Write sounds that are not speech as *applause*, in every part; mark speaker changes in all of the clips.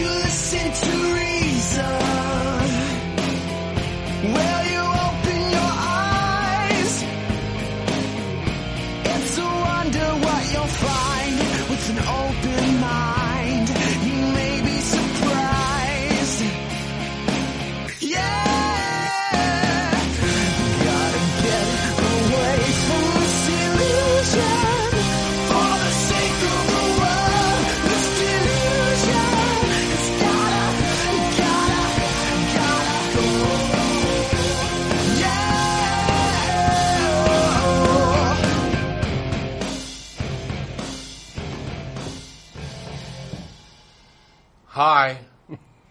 Speaker 1: you listen to reason?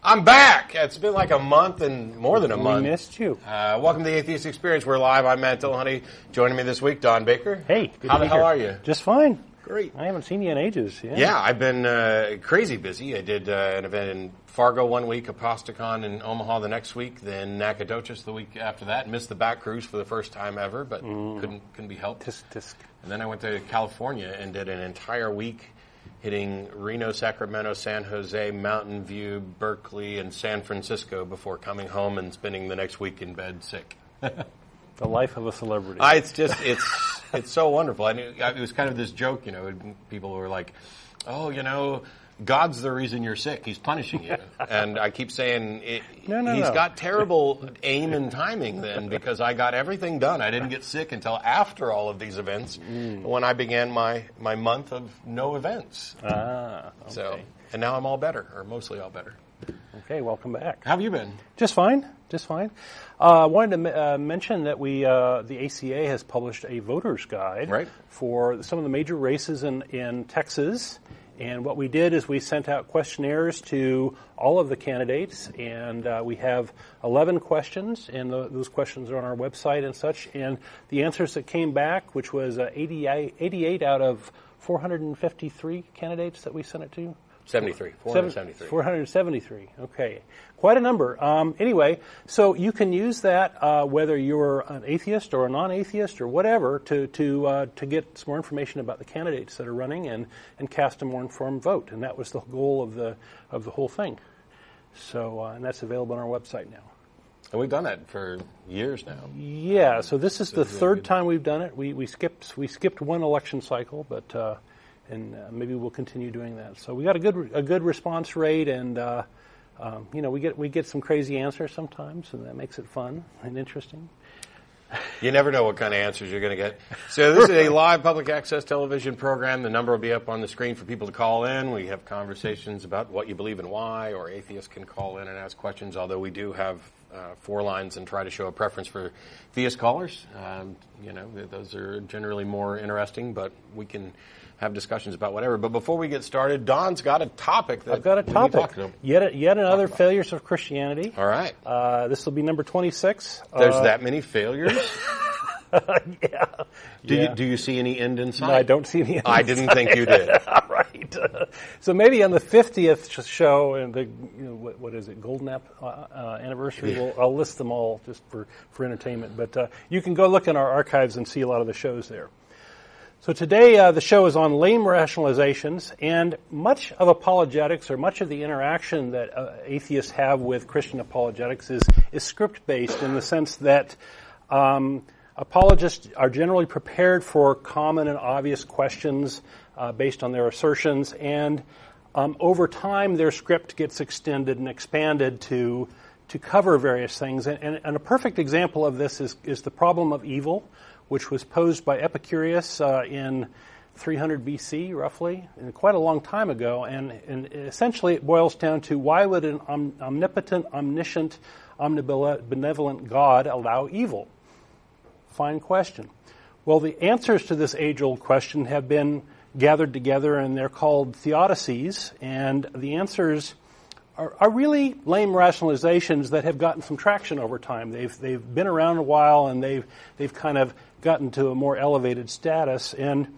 Speaker 2: I'm back. It's been like a month and more than a
Speaker 3: We
Speaker 2: month.
Speaker 3: missed you.
Speaker 2: Uh, welcome to the Atheist Experience. We're live. I'm Matt Dillahunty. Joining me this week, Don Baker.
Speaker 3: Hey, good
Speaker 2: How
Speaker 3: to
Speaker 2: the hell
Speaker 3: here.
Speaker 2: are you?
Speaker 3: Just fine.
Speaker 2: Great.
Speaker 3: I haven't seen you in ages. Yeah.
Speaker 2: Yeah, I've been uh, crazy busy. I did uh, an event in Fargo one week, Apostacon in Omaha the next week, then Nacogdoches the week after that. Missed the back cruise for the first time ever, but couldn't couldn't be helped.
Speaker 3: Tisk, tisk.
Speaker 2: And then I went to California and did an entire week hitting Reno, Sacramento, San Jose, Mountain View, Berkeley, and San Francisco before coming home and spending the next week in bed sick. *laughs*
Speaker 3: The life of a celebrity.
Speaker 2: I, it's just it's it's so wonderful. I knew it was kind of this joke, you know. People were like, "Oh, you know, God's the reason you're sick. He's punishing you." *laughs* and I keep saying, it,
Speaker 3: No, no,
Speaker 2: "He's
Speaker 3: no.
Speaker 2: got terrible aim and timing then, because I got everything done. I didn't get sick until after all of these events,
Speaker 3: Mm.
Speaker 2: when I began my my month of no events.
Speaker 3: ah, okay.
Speaker 2: So, and now I'm all better, or mostly all better.
Speaker 3: okay, welcome back.
Speaker 2: How have you been?
Speaker 3: Just fine. Just fine. I uh, wanted to m- uh, mention that we, uh, the ACA has published a voter's guide
Speaker 2: Right.
Speaker 3: for some of the major races in, in Texas. And what we did is we sent out questionnaires to all of the candidates, and uh, we have 11 questions, and tho- those questions are on our website and such. And the answers that came back, which was uh, 88, 88 out of 453 candidates that we sent it to,
Speaker 2: 73, 473.
Speaker 3: 473. Okay. Quite a number. Um, anyway, so you can use that uh, whether you're an atheist or a non-atheist or whatever to to uh, to get some more information about the candidates that are running and and cast a more informed vote. And that was the goal of the of the whole thing. So uh, and that's available on our website now.
Speaker 2: And we've done that for years now.
Speaker 3: Yeah. So this is the third
Speaker 2: good.
Speaker 3: time we've done it. We we skipped we skipped one election cycle, but. And uh, maybe we'll continue doing that. So we got a good a good response rate, and uh, um, you know we get we get some crazy answers sometimes, and that makes it fun and interesting.
Speaker 2: You never know what kind of answers you're going to get. So this is a live public access television program. The number will be up on the screen for people to call in. We have conversations about what you believe and why, or atheists can call in and ask questions. Although we do have uh, four lines and try to show a preference for theist callers. Um, you know, those are generally more interesting, but we can have discussions about whatever. But before we get started, Don's got a topic that
Speaker 3: I've got a
Speaker 2: we need to
Speaker 3: topic.
Speaker 2: to.
Speaker 3: Yet yet another failures of Christianity.
Speaker 2: All right.
Speaker 3: Uh, this will be number twenty six.
Speaker 2: There's that many failures. *laughs*
Speaker 3: yeah.
Speaker 2: Do
Speaker 3: Yeah.
Speaker 2: you do you see any end in sight?
Speaker 3: No, I don't see any.
Speaker 2: I didn't think you did. *laughs*
Speaker 3: right. so maybe on the 50th show and the, you know, what, what is it, Golden App uh, uh, anniversary, we'll, I'll list them all just for, for entertainment. But uh, you can go look in our archives and see a lot of the shows there. So today uh, the show is on lame rationalizations, and much of apologetics, or much of the interaction that uh, atheists have with Christian apologetics, is is script based in the sense that um, apologists are generally prepared for common and obvious questions uh, based on their assertions, and um, over time their script gets extended and expanded to to cover various things. And, and, and a perfect example of this is is the problem of evil which was posed by Epicurus uh, in 300 BC, roughly, quite a long time ago. And, and essentially, it boils down to why would an om- omnipotent, omniscient, omnibenevolent God allow evil? Fine question. Well, the answers to this age-old question have been gathered together, and they're called theodicies. And the answers are, are really lame rationalizations that have gotten some traction over time. They've they've been around a while, and they've they've kind of gotten to a more elevated status. And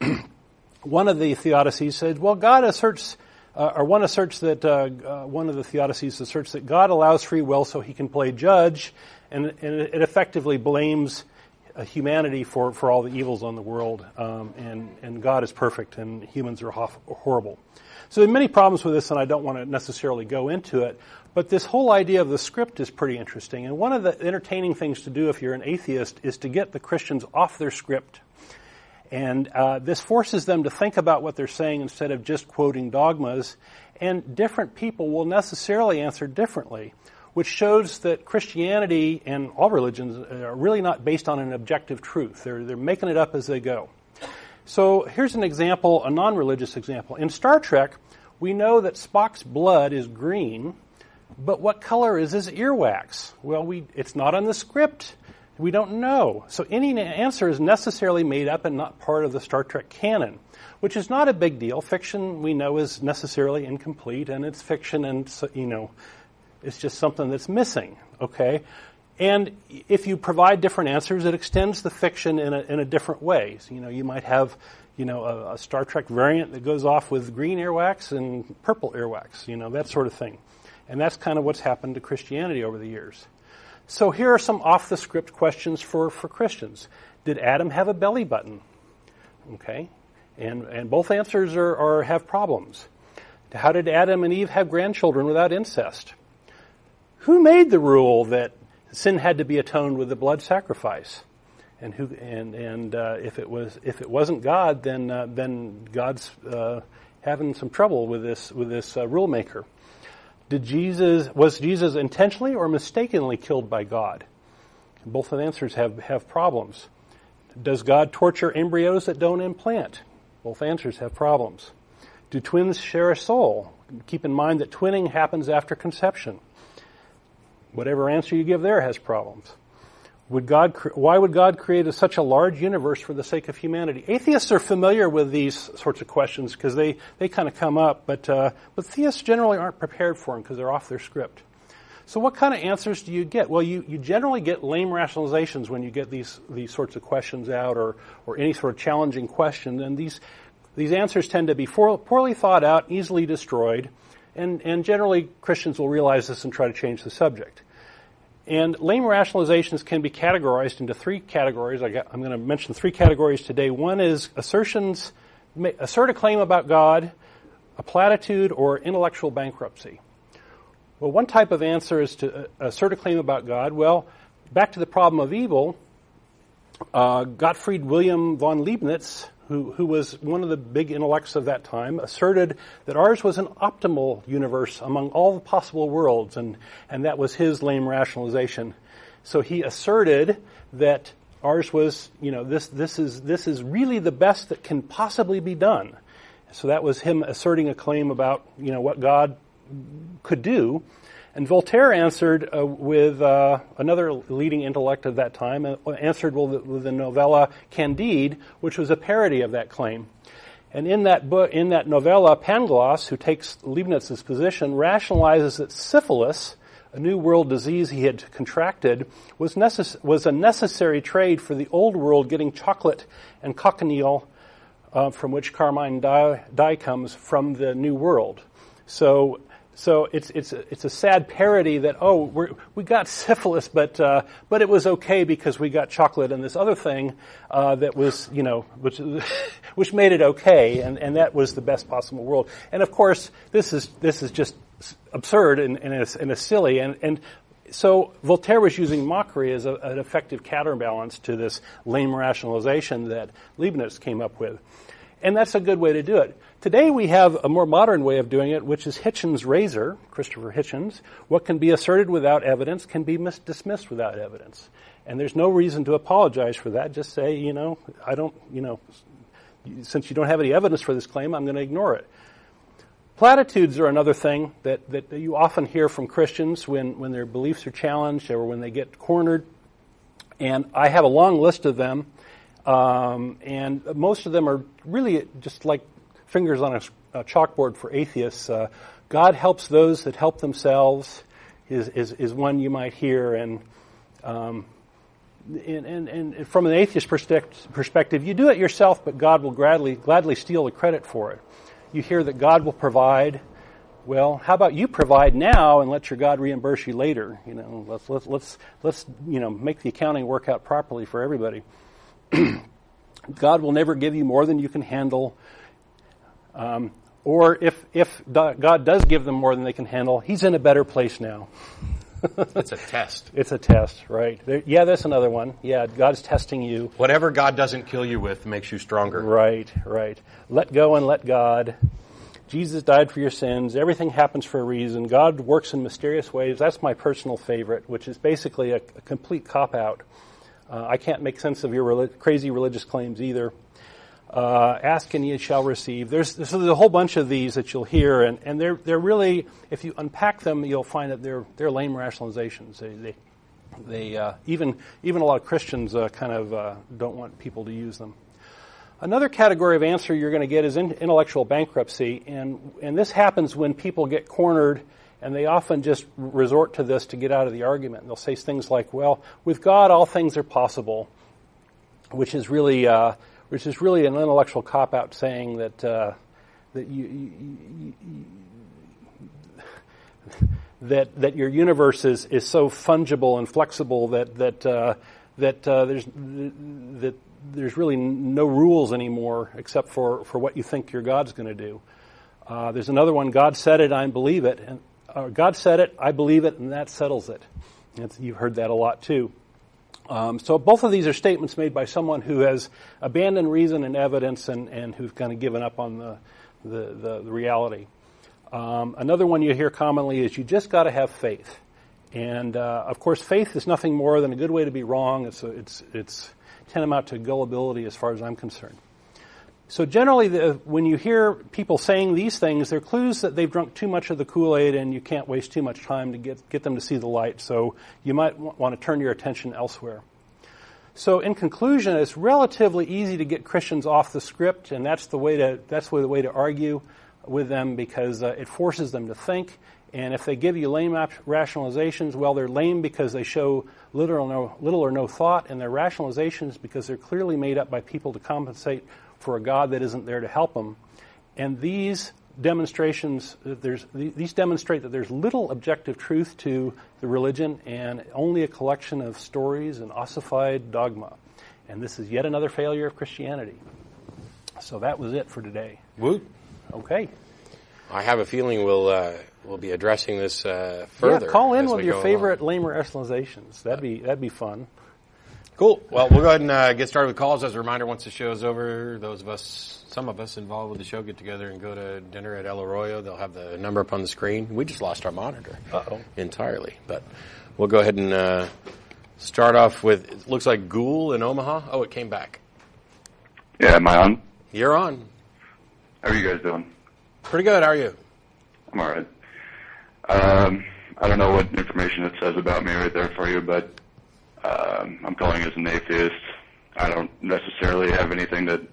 Speaker 3: *clears throat* one of the theodicies said, "Well, God asserts." Uh, or one asserts that uh, uh, one of the theodicies asserts that God allows free will so He can play judge, and, and it effectively blames uh, humanity for, for all the evils on the world, um, and, and God is perfect and humans are hof- horrible. So there are many problems with this, and I don't want to necessarily go into it. But this whole idea of the script is pretty interesting. And one of the entertaining things to do if you're an atheist is to get the Christians off their script. And uh, this forces them to think about what they're saying instead of just quoting dogmas. And different people will necessarily answer differently, which shows that Christianity and all religions are really not based on an objective truth. They're, they're making it up as they go. So here's an example, a non religious example. In Star Trek, we know that Spock's blood is green but what color is his earwax? Well, we, it's not on the script. We don't know. So any answer is necessarily made up and not part of the Star Trek canon, which is not a big deal. Fiction, we know, is necessarily incomplete, and it's fiction, and, you know, it's just something that's missing, okay? And if you provide different answers, it extends the fiction in a, in a different way. So, you know, you might have, you know, a, a Star Trek variant that goes off with green earwax and purple earwax, you know, that sort of thing. And that's kind of what's happened to Christianity over the years. So here are some off the script questions for, for Christians. Did Adam have a belly button? Okay. And, and both answers are, are have problems. How did Adam and Eve have grandchildren without incest? Who made the rule that sin had to be atoned with the blood sacrifice? And who and and uh, if it was if it wasn't God, then uh, then God's uh, having some trouble with this with this uh, rule maker. Did Jesus, was Jesus intentionally or mistakenly killed by God? Both of the answers have, have problems. Does God torture embryos that don't implant? Both answers have problems. Do twins share a soul? Keep in mind that twinning happens after conception. Whatever answer you give there has problems. Would God, why would God create a, such a large universe for the sake of humanity? Atheists are familiar with these sorts of questions because they, they kind of come up, but, uh, but theists generally aren't prepared for them because they're off their script. So what kind of answers do you get? Well, you, you generally get lame rationalizations when you get these, these sorts of questions out or, or any sort of challenging question. And these, these answers tend to be for, poorly thought out, easily destroyed, and, and generally Christians will realize this and try to change the subject. And lame rationalizations can be categorized into three categories. I am going to mention three categories today. One is assertions, assert a claim about God, a platitude, or intellectual bankruptcy. Well, one type of answer is to uh, assert a claim about God. Well, back to the problem of evil, uh, Gottfried Wilhelm von Leibniz who, who was one of the big intellects of that time, asserted that ours was an optimal universe among all the possible worlds, and, and that was his lame rationalization. So he asserted that ours was, you know, this, this, is, this is really the best that can possibly be done. So that was him asserting a claim about, you know, what God could do. And Voltaire answered uh, with uh, another leading intellect of that time, uh, answered with, with the novella Candide, which was a parody of that claim. And in that book, in that novella, Pangloss, who takes Leibniz's position, rationalizes that syphilis, a new world disease he had contracted, was, necess- was a necessary trade for the old world getting chocolate and cochineal, uh, from which carmine dye, dye comes from the new world. So so it's it's a, it's a sad parody that oh we we got *laughs* syphilis but uh, but it was okay because we got chocolate and this other thing uh, that was you know which *laughs* which made it okay and, and that was the best possible world and of course this is this is just absurd and, and, and silly and and so Voltaire was using mockery as a, an effective counterbalance to this lame rationalization that Leibniz came up with. And that's a good way to do it. Today we have a more modern way of doing it, which is Hitchens' razor, Christopher Hitchens. What can be asserted without evidence can be mis- dismissed without evidence. And there's no reason to apologize for that. Just say, you know, I don't, you know, since you don't have any evidence for this claim, I'm going to ignore it. Platitudes are another thing that, that you often hear from Christians when, when their beliefs are challenged or when they get cornered. And I have a long list of them. Um, and most of them are really just like fingers on a, a chalkboard for atheists. Uh, God helps those that help themselves is, is, is one you might hear. And, um, and, and, and, from an atheist perspective, you do it yourself, but God will gladly, gladly steal the credit for it. You hear that God will provide, well, how about you provide now and let your God reimburse you later? You know, let's let's let's let's you know make the accounting work out properly for everybody. *clears throat* God will never give you more than you can handle. Um, or if if God does give them more than they can handle, He's in a better place now. *laughs*
Speaker 2: it's a test.
Speaker 3: It's a test, right? There, yeah, that's another one. Yeah, God's testing you.
Speaker 2: Whatever God doesn't kill you with makes you stronger.
Speaker 3: Right, right. Let go and let God. Jesus died for your sins. Everything happens for a reason. God works in mysterious ways. That's my personal favorite, which is basically a, a complete cop out. Uh, I can't make sense of your crazy religious claims either. Uh, ask and ye shall receive. There's, there's a whole bunch of these that you'll hear, and, and they're, they're really, if you unpack them, you'll find that they're, they're lame rationalizations. They, they, they uh, even, even a lot of Christians uh, kind of uh, don't want people to use them. Another category of answer you're going to get is in, intellectual bankruptcy, and, and this happens when people get cornered and they often just resort to this to get out of the argument. They'll say things like, well, with God, all things are possible, which is really, uh, which is really an intellectual cop out saying that uh, that you, you, you, that that your universe is, is so fungible and flexible that that uh, that uh, there's that there's really no rules anymore except for, for what you think your God's going to do. Uh, there's another one. God said it, I believe it, and uh, God said it, I believe it, and that settles it. It's, you've heard that a lot too. Um, so both of these are statements made by someone who has abandoned reason and evidence and, and who's kind of given up on the, the, the, the reality. Um, another one you hear commonly is you just got to have faith. And uh, of course, faith is nothing more than a good way to be wrong. It's, a, it's, it's tantamount to gullibility as far as I'm concerned. So generally, the, when you hear people saying these things, they're clues that they've drunk too much of the Kool-Aid and you can't waste too much time to get, get them to see the light. So you might w- want to turn your attention elsewhere. So in conclusion, it's relatively easy to get Christians off the script, and that's the way to, that's the way to argue with them because uh, it forces them to think. And if they give you lame rationalizations, well, they're lame because they show little or no, little or no thought, and their rationalizations because they're clearly made up by people to compensate for a God that isn't there to help them. And these demonstrations, there's, these demonstrate that there's little objective truth to the religion and only a collection of stories and ossified dogma. And this is yet another failure of Christianity. So that was it for today.
Speaker 2: Woot.
Speaker 3: Okay.
Speaker 2: I have a feeling we'll uh, we'll be addressing this uh, further.
Speaker 3: Yeah, call in with your favorite along. lame rationalizations. That'd be that'd be fun.
Speaker 2: Cool. Well, we'll go ahead and uh, get started with calls. As a reminder, once the show is over, those of us, some of us involved with the show, get together and go to dinner at El Arroyo. They'll have the number up on the screen. We just lost our monitor
Speaker 3: Uh-oh.
Speaker 2: entirely, but we'll go ahead and uh, start off with. It looks like Ghoul in Omaha. Oh, it came back.
Speaker 4: Yeah, am I on?
Speaker 2: You're on.
Speaker 4: How are you guys doing?
Speaker 2: Pretty good. How are you?
Speaker 4: I'm all right. Um, I don't know what information it says about me right there for you, but um, I'm calling as an atheist. I don't necessarily have anything to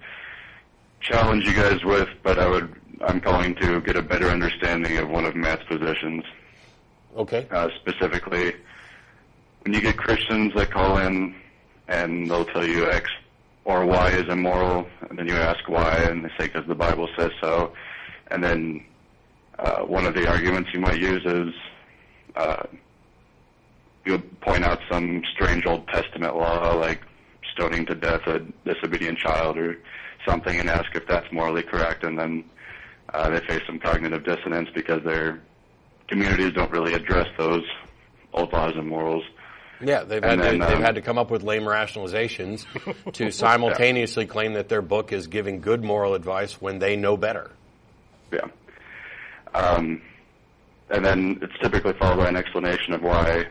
Speaker 4: challenge you guys with, but I would. I'm calling to get a better understanding of one of Matt's positions.
Speaker 2: Okay.
Speaker 4: Uh, specifically, when you get Christians that call in and they'll tell you X or Y is immoral, and then you ask why, and they say because the Bible says so, and then uh, one of the arguments you might use is uh, you point out some strange Old Testament law like stoning to death a disobedient child or something and ask if that's morally correct, and then uh, they face some cognitive dissonance because their communities don't really address those old laws and morals.
Speaker 2: Yeah, they've had then, to, they've um, had to come up with lame rationalizations *laughs* to simultaneously yeah. claim that their book is giving good moral advice when they know better.
Speaker 4: Yeah. Um, and then it's typically followed by an explanation of why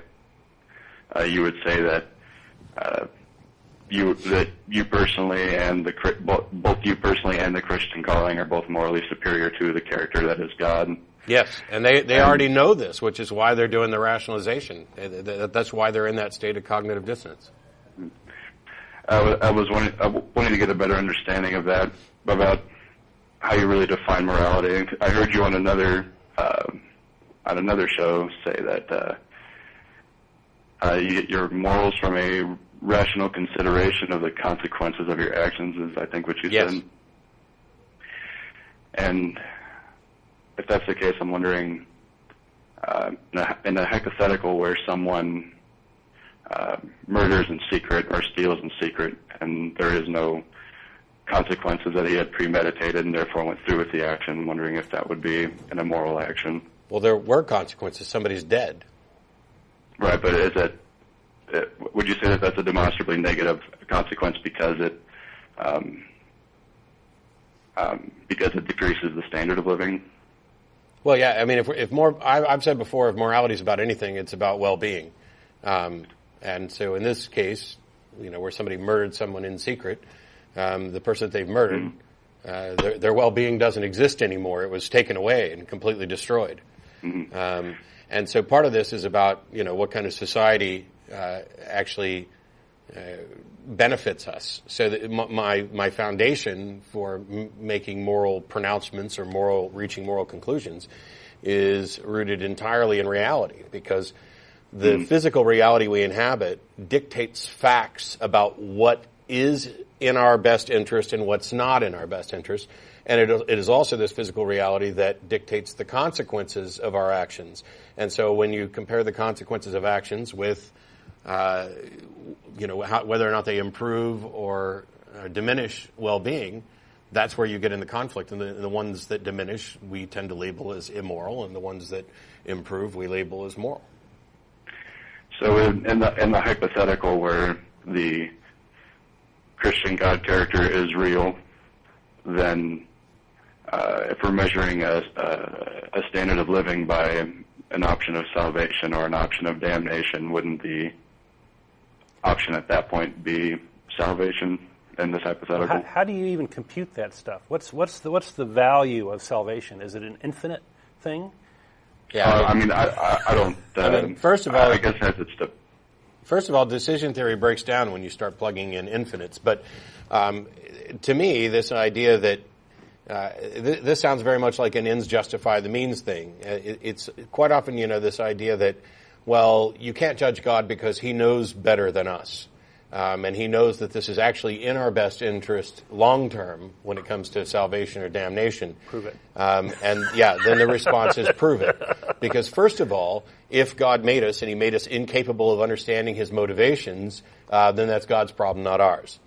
Speaker 4: you would say that uh, you that you personally and the both you personally and the Christian calling are both morally superior to the character that is God.
Speaker 2: Yes, and they, they and, already know this, which is why they're doing the rationalization. That's why they're in that state of cognitive dissonance.
Speaker 4: I was, I was wanting, I wanting to get a better understanding of that about how you really define morality. I heard you on another uh, on another show say that. Uh, uh, you get your morals from a rational consideration of the consequences of your actions, is I think what you
Speaker 2: yes.
Speaker 4: said. And if that's the case, I'm wondering uh, in, a, in a hypothetical where someone uh, murders in secret or steals in secret, and there is no consequences that he had premeditated and therefore went through with the action. Wondering if that would be an immoral action.
Speaker 2: Well, there were consequences. Somebody's dead.
Speaker 4: Right, but is it? it would you say that that's a demonstrably negative consequence because it um, um, because it decreases the standard of living?
Speaker 2: Well, yeah. I mean, if, if more, I, I've said before, if morality is about anything, it's about well-being. Um, and so, in this case, you know, where somebody murdered someone in secret, um, the person that they've murdered, uh, their, their well-being doesn't exist anymore. It was taken away and completely destroyed. And so, part of this is about you know what kind of society uh, actually uh, benefits us. So that my my foundation for m- making moral pronouncements or moral reaching moral conclusions is rooted entirely in reality because the physical reality we inhabit dictates facts about what is in our best interest and what's not in our best interest. And it, it is also this physical reality that dictates the consequences of our actions. And so when you compare the consequences of actions with uh, you know, how, whether or not they improve or uh, diminish well-being, that's where you get into conflict. And the, the ones that diminish, we tend to label as immoral, and the ones that improve, we label as moral.
Speaker 4: So in, in the in the hypothetical where the Christian God character is real, then if we're measuring a, a, a standard of living by an option of salvation or an option of damnation, wouldn't the option at that point be salvation in this hypothetical?
Speaker 3: How, how do you even compute that stuff? What's what's the what's the value of salvation? Is it an infinite thing?
Speaker 2: Yeah.
Speaker 4: Uh, I mean, I, I, I don't. Uh,
Speaker 2: I mean, first of all-
Speaker 4: I guess that's it's the
Speaker 2: First of all, decision theory breaks down when you start plugging in infinites. But um, to me, this idea that uh, th- this sounds very much like an ends justify the means thing. Uh, it, it's quite often, you know, this idea that, well, you can't judge God because He knows better than us. Um, and he knows that this is actually in our best interest long term when it comes to salvation or damnation.
Speaker 3: Prove it.
Speaker 2: Um, and yeah, then the response is prove it. Because first of all, if God made us and He made us incapable of understanding His motivations, uh, then that's God's problem, not ours.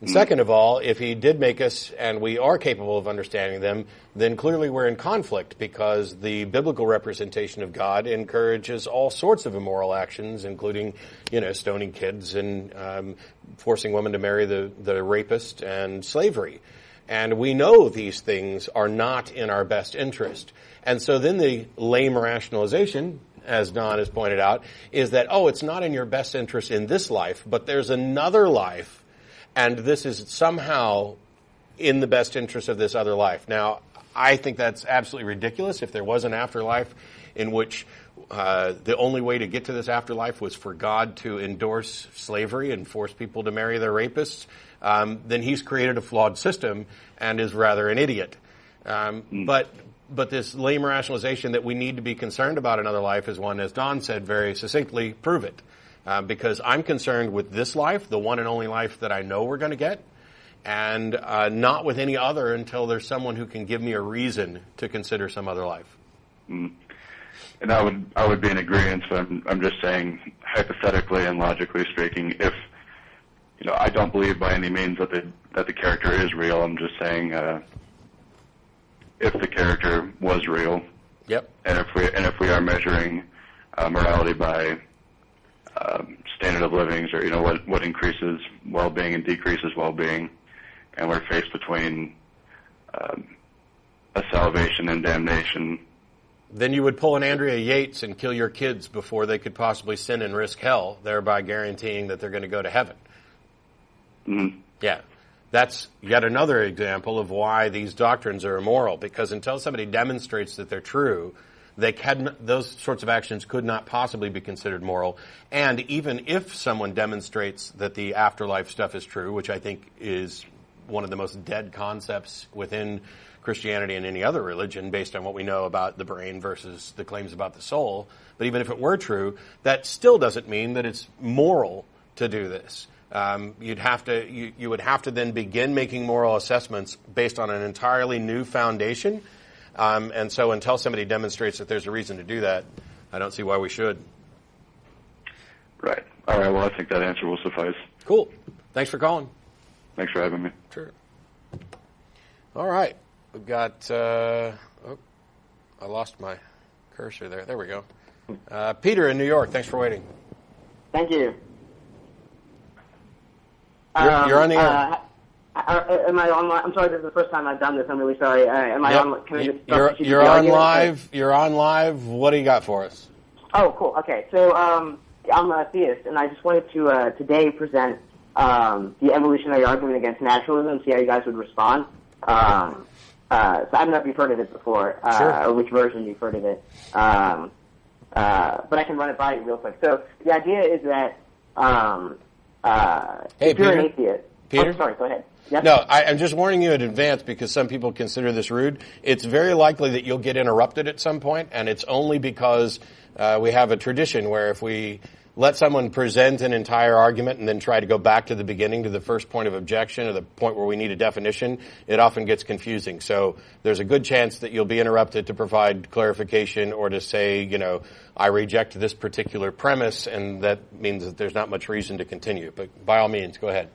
Speaker 2: And second of all, if He did make us and we are capable of understanding them, then clearly we're in conflict because the biblical representation of God encourages all sorts of immoral actions, including, you know, stoning kids and um, forcing women to marry the, the rapist and slavery. And we know these things are not in our best interest. And so then the lame rationalization, as Don has pointed out, is that, oh, it's not in your best interest in this life, but there's another life, and this is somehow in the best interest of this other life. Now, I think that's absolutely ridiculous. If there was an afterlife in which uh, the only way to get to this afterlife was for God to endorse slavery and force people to marry their rapists, um, then he's created a flawed system and is rather an idiot. Um, But but this lame rationalization that we need to be concerned about another life is one, as Don said very succinctly, prove it. Uh, because I'm concerned with this life, the one and only life that I know we're going to get, and uh, not with any other until there's someone who can give me a reason to consider some other life.
Speaker 4: and I would I would be in agreement. But I'm, I'm just saying hypothetically and logically speaking, if you know I don't believe by any means that the that the character is real. I'm just saying uh, if the character was real,
Speaker 2: Yep.
Speaker 4: and if we and if we are measuring uh, morality by um, standard of living, or you know what what increases well-being and decreases well-being, and we're faced between um, a salvation and damnation.
Speaker 2: Then you would pull an Andrea Yates and kill your kids before they could possibly sin and risk hell, thereby guaranteeing that they're going to go to heaven.
Speaker 4: Mhm.
Speaker 2: Yeah. That's yet another example of why these doctrines are immoral, because until somebody demonstrates that they're true, they can, those sorts of actions could not possibly be considered moral. And even if someone demonstrates that the afterlife stuff is true, which I think is one of the most dead concepts within Christianity and any other religion based on what we know about the brain versus the claims about the soul. But even if it were true, that still doesn't mean that it's moral to do this. Um, you'd have to, you, you would have to then begin making moral assessments based on an entirely new foundation. Um, and so until somebody demonstrates that there's a reason to do that, I don't see why we should.
Speaker 4: Right. All right. Well, I think that answer will suffice.
Speaker 2: Cool. Thanks for calling.
Speaker 4: Thanks for having me.
Speaker 2: Sure. All right. We've got, uh, oh, I lost my cursor there. There we go. Uh, Peter in New York, thanks for waiting.
Speaker 5: Thank you.
Speaker 2: You're- you're on the air.
Speaker 5: Uh, uh, am I on? I'm sorry. This is the first time I've done this. I'm really sorry. Am I
Speaker 2: Yep.
Speaker 5: on? Can I just
Speaker 2: You're, you're on live. You're on live. What do you got for us?
Speaker 5: Oh, cool. Okay, so um, I'm a theist, and I just wanted to uh, today present um, the evolutionary argument against naturalism. See how you guys would respond. Um, uh, so I don't know if you've heard of it before, uh,
Speaker 2: Sure.
Speaker 5: or which version you've heard of it. Um, uh, but I can run it by you real quick. So the idea is that um, uh,
Speaker 2: Hey,
Speaker 5: if you're an atheist,
Speaker 2: Peter?
Speaker 5: Oh, sorry, go ahead. Yep.
Speaker 2: No, I, I'm just warning you in advance because some people consider this rude. It's very likely that you'll get interrupted at some point, and it's only because uh, we have a tradition where if we let someone present an entire argument and then try to go back to the beginning to the first point of objection or the point where we need a definition, it often gets confusing. So there's a good chance that you'll be interrupted to provide clarification or to say, you know, I reject this particular premise, and that means that there's not much reason to continue. But by all means, go ahead.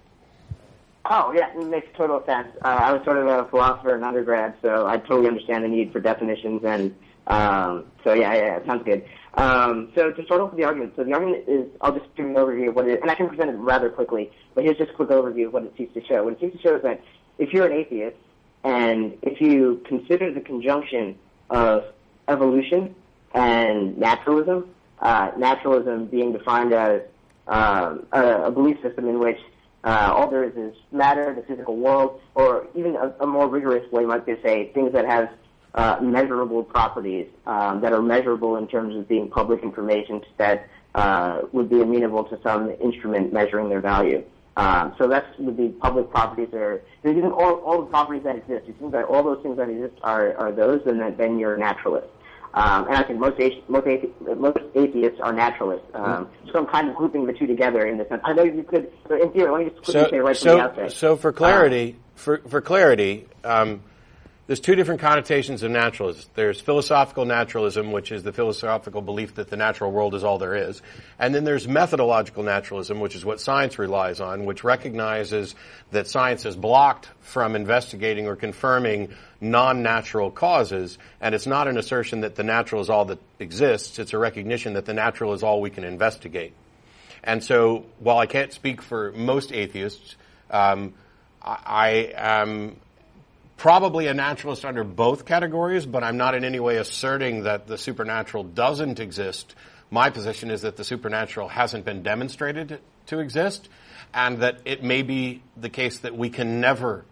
Speaker 5: Oh, yeah, it makes total sense. Uh, I was sort of a philosopher in undergrad, so I totally understand the need for definitions, and um, so yeah, yeah, it sounds good. Um, so to start off with the argument, so the argument is, I'll just give an overview of what it is, and I can present it rather quickly, but here's just a quick overview of what it seeks to show. What it seeks to show is that if you're an atheist, and if you consider the conjunction of evolution and naturalism, uh, naturalism being defined as um, a, a belief system in which uh, all there is is matter, the physical world, or even a, a more rigorous way might be to say things that have uh, measurable properties um, that are measurable in terms of being public information that uh, would be amenable to some instrument measuring their value. Um, so that's would be public properties there's even all, all the properties that exist. It seems that all those things that exist are, are those, and then, then you're a naturalist. Um, and I think most athe- most, athe- most atheists are naturalists. Um, so I'm kind of grouping the two together in the sense. I know you could. So in theory, let me just quickly
Speaker 2: So,
Speaker 5: say right from the outset.
Speaker 2: so for clarity, for, for clarity, um, there's two different connotations of naturalism. There's philosophical naturalism, which is the philosophical belief that the natural world is all there is. And then there's methodological naturalism, which is what science relies on, which recognizes that science is blocked from investigating or confirming non-natural causes. And it's not an assertion that the natural is all that exists. It's a recognition that the natural is all we can investigate. And so, while I can't speak for most atheists, um, I, I am probably a naturalist under both categories, but I'm not in any way asserting that the supernatural doesn't exist. My position is that the supernatural hasn't been demonstrated to exist, and that it may be the case that we can never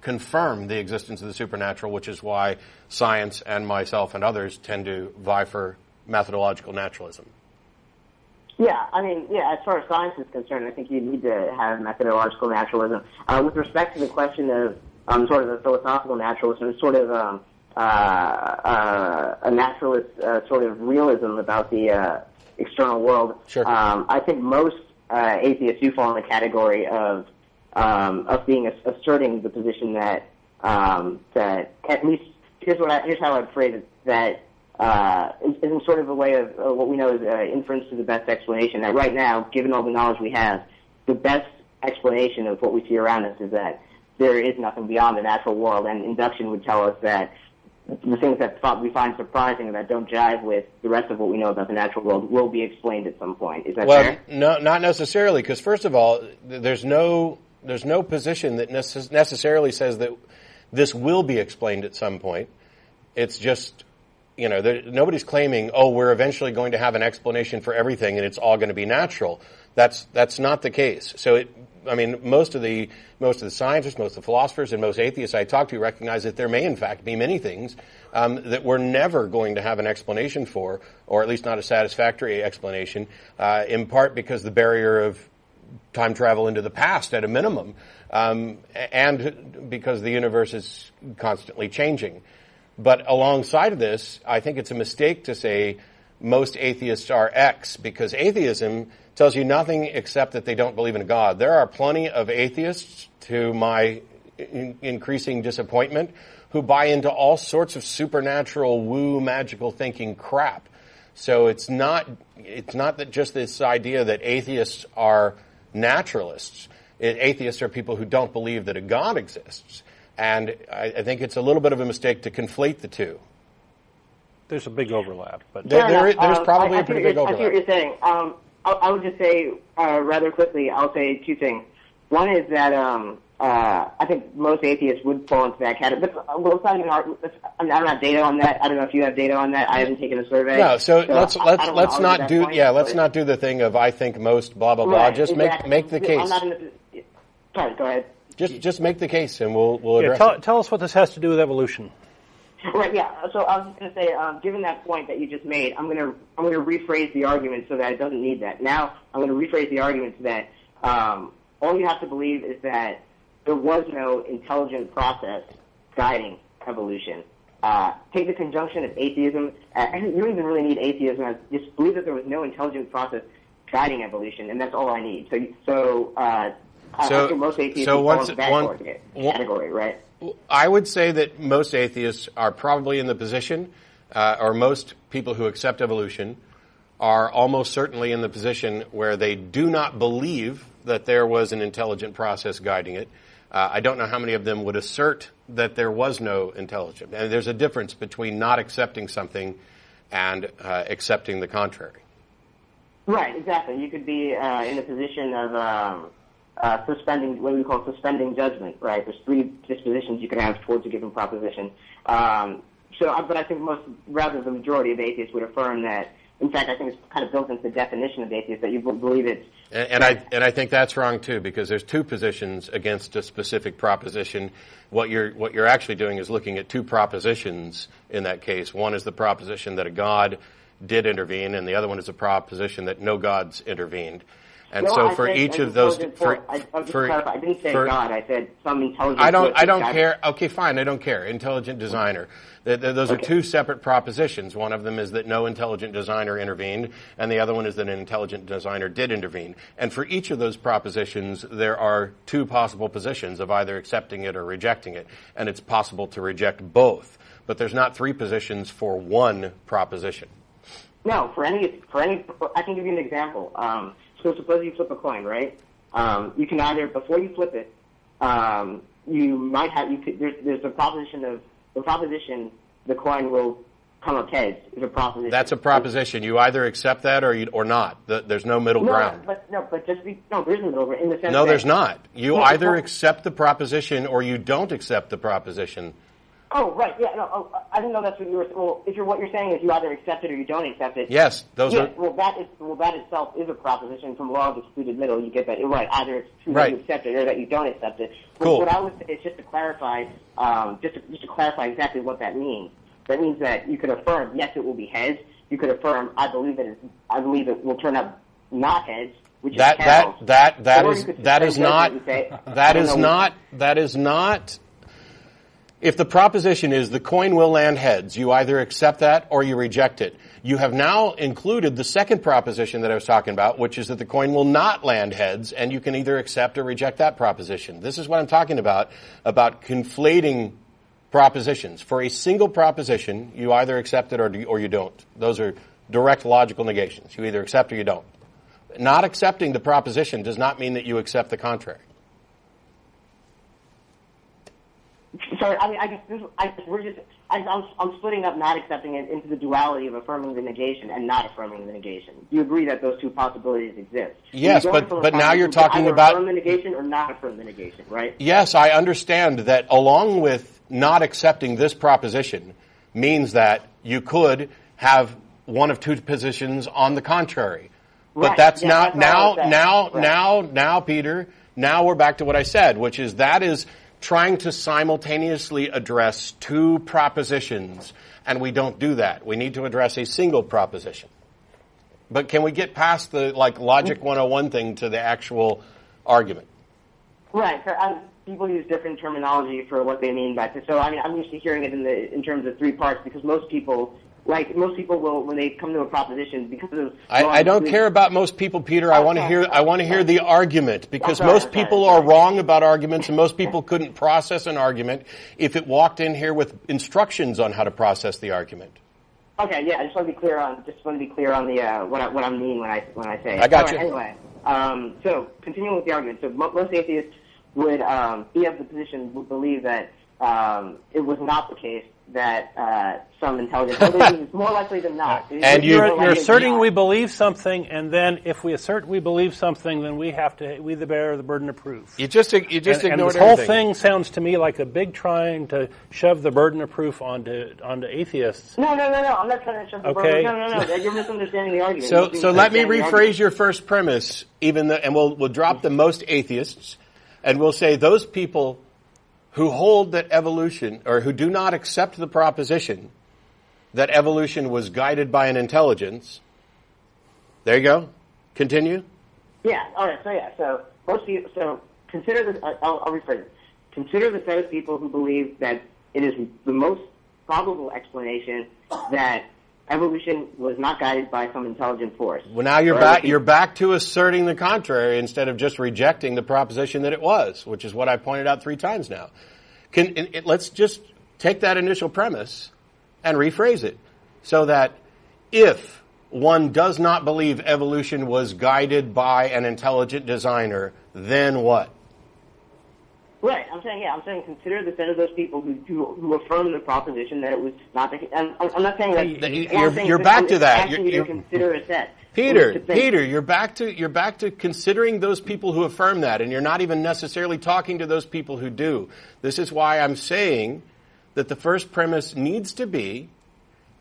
Speaker 2: confirm the existence of the supernatural, which is why science and myself and others tend to vie for methodological naturalism.
Speaker 5: Yeah, I mean, yeah, as far as science is concerned, I think you need to have methodological naturalism. Uh, with respect to the question of um, sort of the philosophical naturalism, it's sort of um, uh, uh, a naturalist uh, sort of realism about the uh, external world.
Speaker 2: Sure.
Speaker 5: Um, I think most uh, atheists do fall in the category of um, of being ass- asserting the position that um, that at least here's what I, here's how I'd phrase it that uh, is, is sort of a way of uh, what we know is uh, inference to the best explanation. That right now, given all the knowledge we have, the best explanation of what we see around us is that there is nothing beyond the natural world, and induction would tell us that the things that we find surprising and that don't jive with the rest of what we know about the natural world will be explained at some point. Is that
Speaker 2: Well,
Speaker 5: fair?
Speaker 2: no, not necessarily, because first of all, there's no there's no position that necess- necessarily says that this will be explained at some point. It's just you know there, nobody's claiming oh we're eventually going to have an explanation for everything and it's all going to be natural. That's that's not the case. So it. I mean, most of the most of the scientists, most of the philosophers, and most atheists I talk to recognize that there may, in fact, be many things um, that we're never going to have an explanation for, or at least not a satisfactory explanation. Uh, in part because the barrier of time travel into the past at a minimum, um, and because the universe is constantly changing. But alongside of this, I think it's a mistake to say most atheists are X because atheism tells you nothing except that they don't believe in a God. There are plenty of atheists, to my in- increasing disappointment who buy into all sorts of supernatural, woo, magical thinking crap. So it's not it's not that just this idea that atheists are naturalists. It, atheists are people who don't believe that a God exists, and I, I think it's a little bit of a mistake to conflate the two.
Speaker 3: There's a big overlap, but
Speaker 2: There- there
Speaker 5: enough.
Speaker 2: is- there's
Speaker 5: Um,
Speaker 2: probably
Speaker 5: I,
Speaker 2: a
Speaker 5: I
Speaker 2: pretty big
Speaker 5: you're- I see what
Speaker 2: overlap.
Speaker 5: you're saying. Um, I, I would just say uh, rather quickly. I'll say two things. One is that um, uh, I think most atheists would fall into that category. But uh, well, it's not even hard. I, mean, I don't have data on that. I don't know if you have data on that. I haven't taken a survey.
Speaker 2: No, so, let's
Speaker 5: I- I
Speaker 2: let's
Speaker 5: don't
Speaker 2: let's not do
Speaker 5: point,
Speaker 2: yeah let's not do the thing of I think most blah blah blah.
Speaker 5: Right,
Speaker 2: just
Speaker 5: exactly.
Speaker 2: make make the
Speaker 5: I'm
Speaker 2: case.
Speaker 5: not in the, sorry, go ahead.
Speaker 2: Just just make the case, and we'll we'll
Speaker 3: yeah,
Speaker 2: address
Speaker 3: tell,
Speaker 2: it.
Speaker 3: tell us what this has to do with evolution. *laughs*
Speaker 5: Right. Yeah. So I was just going to say, um, given that point that you just made, I'm going to I'm going to rephrase the argument so that it doesn't need that. Now I'm going to rephrase the argument so that um, all you have to believe is that there was no intelligent process guiding evolution. Uh, take the conjunction of atheism. Uh, and you don't even really need atheism. I Just believe that there was no intelligent process guiding evolution, and that's all I need. So, so, uh, I-
Speaker 2: So-
Speaker 5: most atheists
Speaker 2: so once-
Speaker 5: fall into that
Speaker 2: one-
Speaker 5: category,
Speaker 2: one-
Speaker 5: category, right?
Speaker 2: I would say that most atheists are probably in the position, uh, or most people who accept evolution are almost certainly in the position where they do not believe that there was an intelligent process guiding it. Uh, I don't know how many of them would assert that there was no intelligent. And there's a difference between not accepting something and uh, accepting the contrary.
Speaker 5: Right, exactly. You could be uh, in a position of um, uh, suspending, what we call suspending judgment, right? There's three dispositions you can have towards a given proposition. Um, so, uh, but I think most, rather the majority of atheists would affirm that. In fact, I think it's kind of built into the definition of atheist that you believe it's
Speaker 2: And, and I and I think that's wrong too because there's two positions against a specific proposition. What you're what you're actually doing is looking at two propositions in that case. One is the proposition that a god did intervene, and the other one is a proposition that no gods intervened. And
Speaker 5: No,
Speaker 2: so
Speaker 5: I
Speaker 2: for
Speaker 5: said
Speaker 2: each of those, for.
Speaker 5: I, I'll
Speaker 2: for-
Speaker 5: clarify. I didn't say
Speaker 2: for-
Speaker 5: God. I said some intelligent.
Speaker 2: I don't. I don't
Speaker 5: that-
Speaker 2: care. Okay, fine. I don't care. Intelligent designer. Th- th- those are two separate propositions. One of them is that no intelligent designer intervened, and the other one is that an intelligent designer did intervene. And for each of those propositions, there are two possible positions of either accepting it or rejecting it, and it's possible to reject both. But there's not three positions for one proposition.
Speaker 5: No, for any for any, I can give you an example. Um, so suppose you flip a coin, right? Um, you can either before you flip it, um, you might have you could, there's there's a proposition of the proposition the coin will come up heads is a proposition.
Speaker 2: That's a proposition. You either accept that or you, or not. Th- There's no middle
Speaker 5: No,
Speaker 2: ground.
Speaker 5: but no, but just be no. There isn't a middle ground in the sense
Speaker 2: No, there's not. You
Speaker 5: No,
Speaker 2: either accept the proposition or you don't accept the proposition.
Speaker 5: Oh, right. Yeah. No. Oh, I didn't know that's what you were. Well, if you're what you're saying is you either accept it or you don't accept it.
Speaker 2: Yes, those
Speaker 5: yeah,
Speaker 2: are.
Speaker 5: well, that is well, that itself is a proposition from law of excluded middle. You get that right. Either it's true
Speaker 2: Right.
Speaker 5: that you accept it or that you don't accept it. But
Speaker 2: Cool.
Speaker 5: What I would say is just to clarify, um, just to, just to clarify exactly what that means. That means that you could affirm yes, it will be heads. You could affirm I believe it is. I believe it will turn up not heads. Which
Speaker 2: That
Speaker 5: is
Speaker 2: that that that
Speaker 5: Or
Speaker 2: is that is not
Speaker 5: say,
Speaker 2: that is not that is not. If the proposition is the coin will land heads, you either accept that or you reject it. You have now included the second proposition that I was talking about, which is that the coin will not land heads, and you can either accept or reject that proposition. This is what I'm talking about, about conflating propositions. For a single proposition, you either accept it or, do- or you don't. Those are direct logical negations. You either accept or you don't. Not accepting the proposition does not mean that you accept the contrary.
Speaker 5: Sorry, I mean, I guess this, I, we're just, I, I'm, I'm splitting up not accepting it into the duality of affirming the negation and not affirming the negation. Do you agree that those two possibilities exist?
Speaker 2: Yes, but- but now you're talking about-
Speaker 5: affirm the negation or not affirm the negation, right?
Speaker 2: Yes, I understand that along with not accepting this proposition means that you could have one of two positions on the contrary. But
Speaker 5: Right,
Speaker 2: that's
Speaker 5: yeah,
Speaker 2: not
Speaker 5: that's
Speaker 2: now now
Speaker 5: Right.
Speaker 2: now now Peter, now we're back to what I said, which is that is trying to simultaneously address two propositions and we don't do that. We need to address a single proposition. But can we get past the like logic 101 thing to the actual argument?
Speaker 5: Right. Um, people use different terminology for what they mean by this. So I mean, I'm used to hearing it in the in terms of three parts because most people like most people will when they come to a proposition because of.
Speaker 2: I, I don't care about most people, Peter. I want to hear. I want to hear the argument because
Speaker 5: sorry,
Speaker 2: most
Speaker 5: sorry,
Speaker 2: people
Speaker 5: I'm
Speaker 2: are wrong about arguments, and most people couldn't process an argument if it walked in here with instructions on how to process the argument.
Speaker 5: Okay, yeah, I just want to be clear on just want to be clear on the uh, what I, what I mean when I when I say.
Speaker 2: I got you.
Speaker 5: Anyway, um, so continuing with the argument, so mo- most atheists would um, be of the position would believe that um, it was not the case that uh, some intelligence. it's more likely than not. It's *laughs*
Speaker 2: And you-
Speaker 5: more
Speaker 3: You're, you're asserting we believe something, and then if we assert we believe something, then we have to we the bear the burden of proof.
Speaker 2: You just you just
Speaker 3: and, and this whole
Speaker 2: everything.
Speaker 3: thing sounds to me like a big trying to shove the burden of proof onto onto atheists.
Speaker 5: No, no, no, no. I'm not trying to shove the
Speaker 3: Okay.
Speaker 5: burden. No, no, no. You're misunderstanding the argument.
Speaker 2: So, so let me rephrase your first premise, even the, and we'll, we'll drop the most atheists, and we'll say those people who hold that evolution, or who do not accept the proposition that evolution was guided by an intelligence. There you go. Continue.
Speaker 5: Yeah. All right. So yeah. So most people. So consider this. I'll, I'll rephrase it. Consider the set of people who believe that it is the most probable explanation that evolution was not guided by some intelligent force.
Speaker 2: Well, now you're
Speaker 5: Or
Speaker 2: back. You're back to asserting the contrary instead of just rejecting the proposition that it was, which is what I pointed out three times now. Can it, it- let's just take that initial premise and rephrase it so that if one does not believe evolution was guided by an intelligent designer, then what?
Speaker 5: Right. I'm saying yeah. I'm saying consider the set of those people who who, who affirm the proposition that it was not the. And I'm, I'm not saying that.
Speaker 2: Hey,
Speaker 5: I'm
Speaker 2: you're- back to that. You're-
Speaker 5: you
Speaker 2: you're-
Speaker 5: consider a set.
Speaker 2: Peter, Peter, you're back to you're back to considering those people who affirm that, and you're not even necessarily talking to those people who do. This is why I'm saying that the first premise needs to be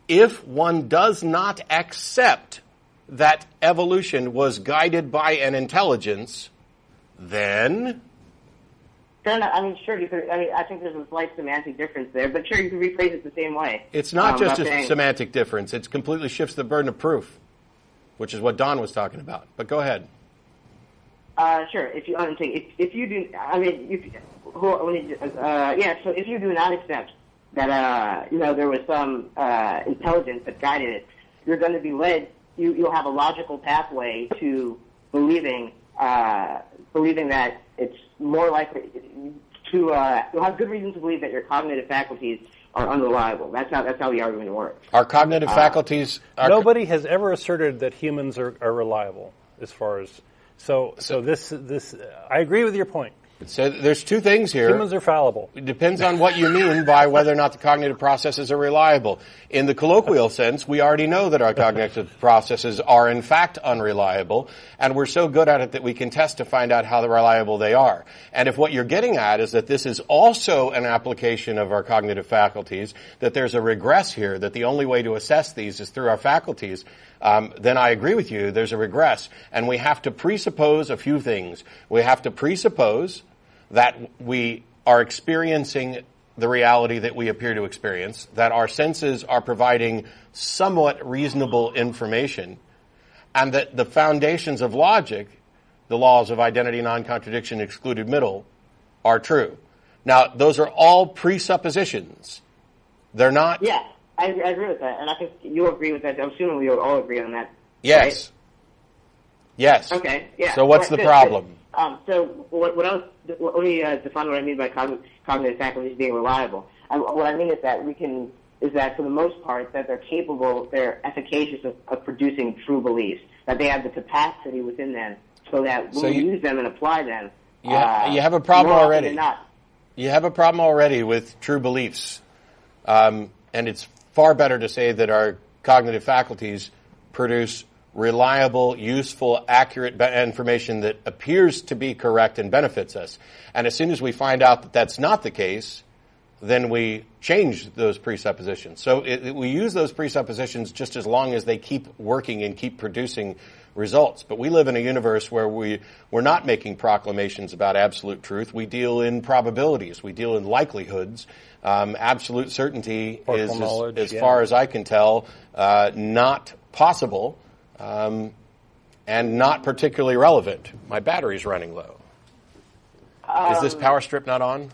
Speaker 2: if one does not accept that evolution was guided by an intelligence, then
Speaker 5: Fair enough. I mean, sure. You could. I mean, I think there's a slight semantic difference there, but sure, you could rephrase it the same way.
Speaker 2: it's not
Speaker 5: Um,
Speaker 2: just a
Speaker 5: saying-
Speaker 2: semantic difference. It completely shifts the burden of proof, which is what Don was talking about. But go ahead.
Speaker 5: Uh, sure. If you, I'm saying, if, if you do, I mean, if, who, uh, yeah. So if you do not accept that, uh, you know, there was some uh, intelligence that guided it, you're going to be led. You, you'll have a logical pathway to believing, uh, believing that it's more likely to. Uh, you'll have good reason to believe that your cognitive faculties are unreliable. That's how that's how the argument works.
Speaker 2: Our cognitive faculties. Are,
Speaker 3: Nobody has ever asserted that humans are, are reliable as far as so so this this I agree with your point.
Speaker 2: So there's two things here.
Speaker 3: Humans are fallible.
Speaker 2: It depends on what you mean by whether or not the cognitive processes are reliable. In the colloquial sense, we already know that our cognitive processes are in fact unreliable, and we're so good at it that we can test to find out how reliable they are. And if what you're getting at is that this is also an application of our cognitive faculties, that there's a regress here, that the only way to assess these is through our faculties, um, then I agree with you. There's a regress, and we have to presuppose a few things. We have to presuppose that we are experiencing the reality that we appear to experience, that our senses are providing somewhat reasonable information, and that the foundations of logic, the laws of identity, non-contradiction, excluded middle, are true. Now, those are all presuppositions. They're not.
Speaker 5: Yeah, I, I agree with that, and I think you agree with that. I'm assuming we all agree on that.
Speaker 2: Yes. Yes.
Speaker 5: Okay. Yeah.
Speaker 2: So what's
Speaker 5: Right,
Speaker 2: the
Speaker 5: good,
Speaker 2: problem?
Speaker 5: good. Um, so what, what was, let me uh, define what I mean by cogn- cognitive faculties being reliable. I, what I mean is that we can is that for the most part that they're capable, they're efficacious of, of producing true beliefs. That they have the capacity within them, so that when
Speaker 2: So
Speaker 5: we
Speaker 2: you-
Speaker 5: use them and apply them,
Speaker 2: You
Speaker 5: uh,
Speaker 2: you have a problem already.
Speaker 5: Not.
Speaker 2: You have a problem already with true beliefs. Um, and it's far better to say that our cognitive faculties produce reliable, useful, accurate information that appears to be correct and benefits us. And as soon as we find out that that's not the case, then we change those presuppositions. So it, it- we use those presuppositions just as long as they keep working and keep producing results. But we live in a universe where we, we're not making proclamations about absolute truth. We deal in probabilities. We deal in likelihoods. Um, absolute certainty
Speaker 3: Partial
Speaker 2: is, as- as,
Speaker 3: yeah.
Speaker 2: far as I can tell, uh, not possible um, and not particularly relevant. My battery's running low. is this power strip not on?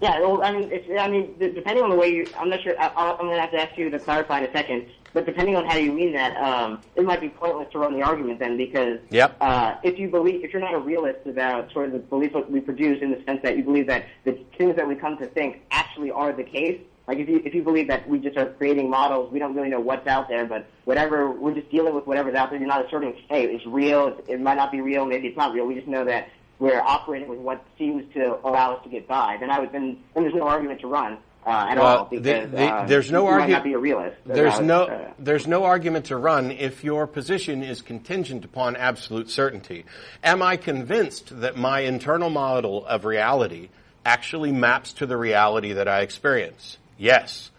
Speaker 5: Yeah, well, I mean, I mean, depending on the way you, I'm not sure. I, I'm going to have to ask you to clarify in a second. But depending on how you mean that, um, it might be pointless to run the argument then, because
Speaker 2: Yep.
Speaker 5: uh, if you believe, if you're not a realist about sort of the beliefs that we produce, in the sense that you believe that the things that we come to think actually are the case. Like if you if you believe that we just are creating models, we don't really know what's out there, but whatever we're just dealing with whatever's out there. You're not asserting, hey, it's real. It, might not be real. Maybe it's not real. We just know that we're operating with what seems to allow us to get by. Then I would then, then there's no argument to run uh, at
Speaker 2: Well,
Speaker 5: all because
Speaker 2: the-
Speaker 5: uh,
Speaker 2: there's no
Speaker 5: you might
Speaker 2: argu-
Speaker 5: not be a realist.
Speaker 2: There's no
Speaker 5: uh,
Speaker 2: there's no argument to run if your position is contingent upon absolute certainty. Am I convinced that my internal model of reality actually maps to the reality that I experience? Yes.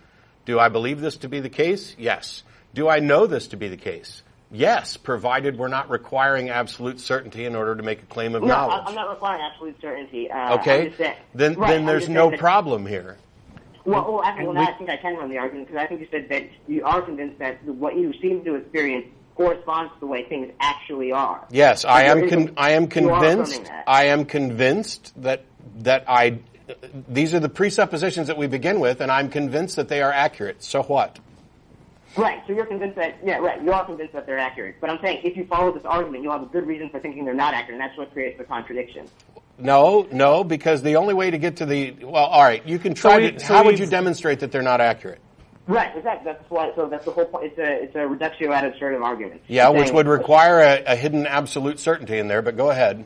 Speaker 2: Do I believe this to be the case? Yes. Do I know this to be the case? Yes, provided we're not requiring absolute certainty in order to make a claim of
Speaker 5: no,
Speaker 2: knowledge.
Speaker 5: I'm not requiring absolute certainty. Uh,
Speaker 2: okay?
Speaker 5: saying-
Speaker 2: Then
Speaker 5: right,
Speaker 2: then there's no problem here.
Speaker 5: Well, well, actually, well,
Speaker 3: we-
Speaker 5: I think I can run the argument because I think you said that you are convinced that what you seem to experience corresponds to the way things actually are.
Speaker 2: Yes, I am.
Speaker 5: there is a-
Speaker 2: Con- I am convinced. I am convinced that that I. These are the presuppositions that we begin with, and I'm convinced that they are accurate. So what?
Speaker 5: Right, so you're convinced that, yeah, right, you are convinced that they're accurate. But I'm saying if you follow this argument, you'll have a good reason for thinking they're not accurate, and that's what creates the contradiction.
Speaker 2: No, no, because the only way to get to the well, all right, you can try
Speaker 3: we-
Speaker 2: to.
Speaker 3: so
Speaker 2: how would you demonstrate that they're not accurate?
Speaker 5: Right, exactly. That's why. So that's the whole point. It's a it's a reductio ad absurdum argument.
Speaker 2: Yeah,
Speaker 5: It's
Speaker 2: which would require a, a hidden absolute certainty in there. But go ahead.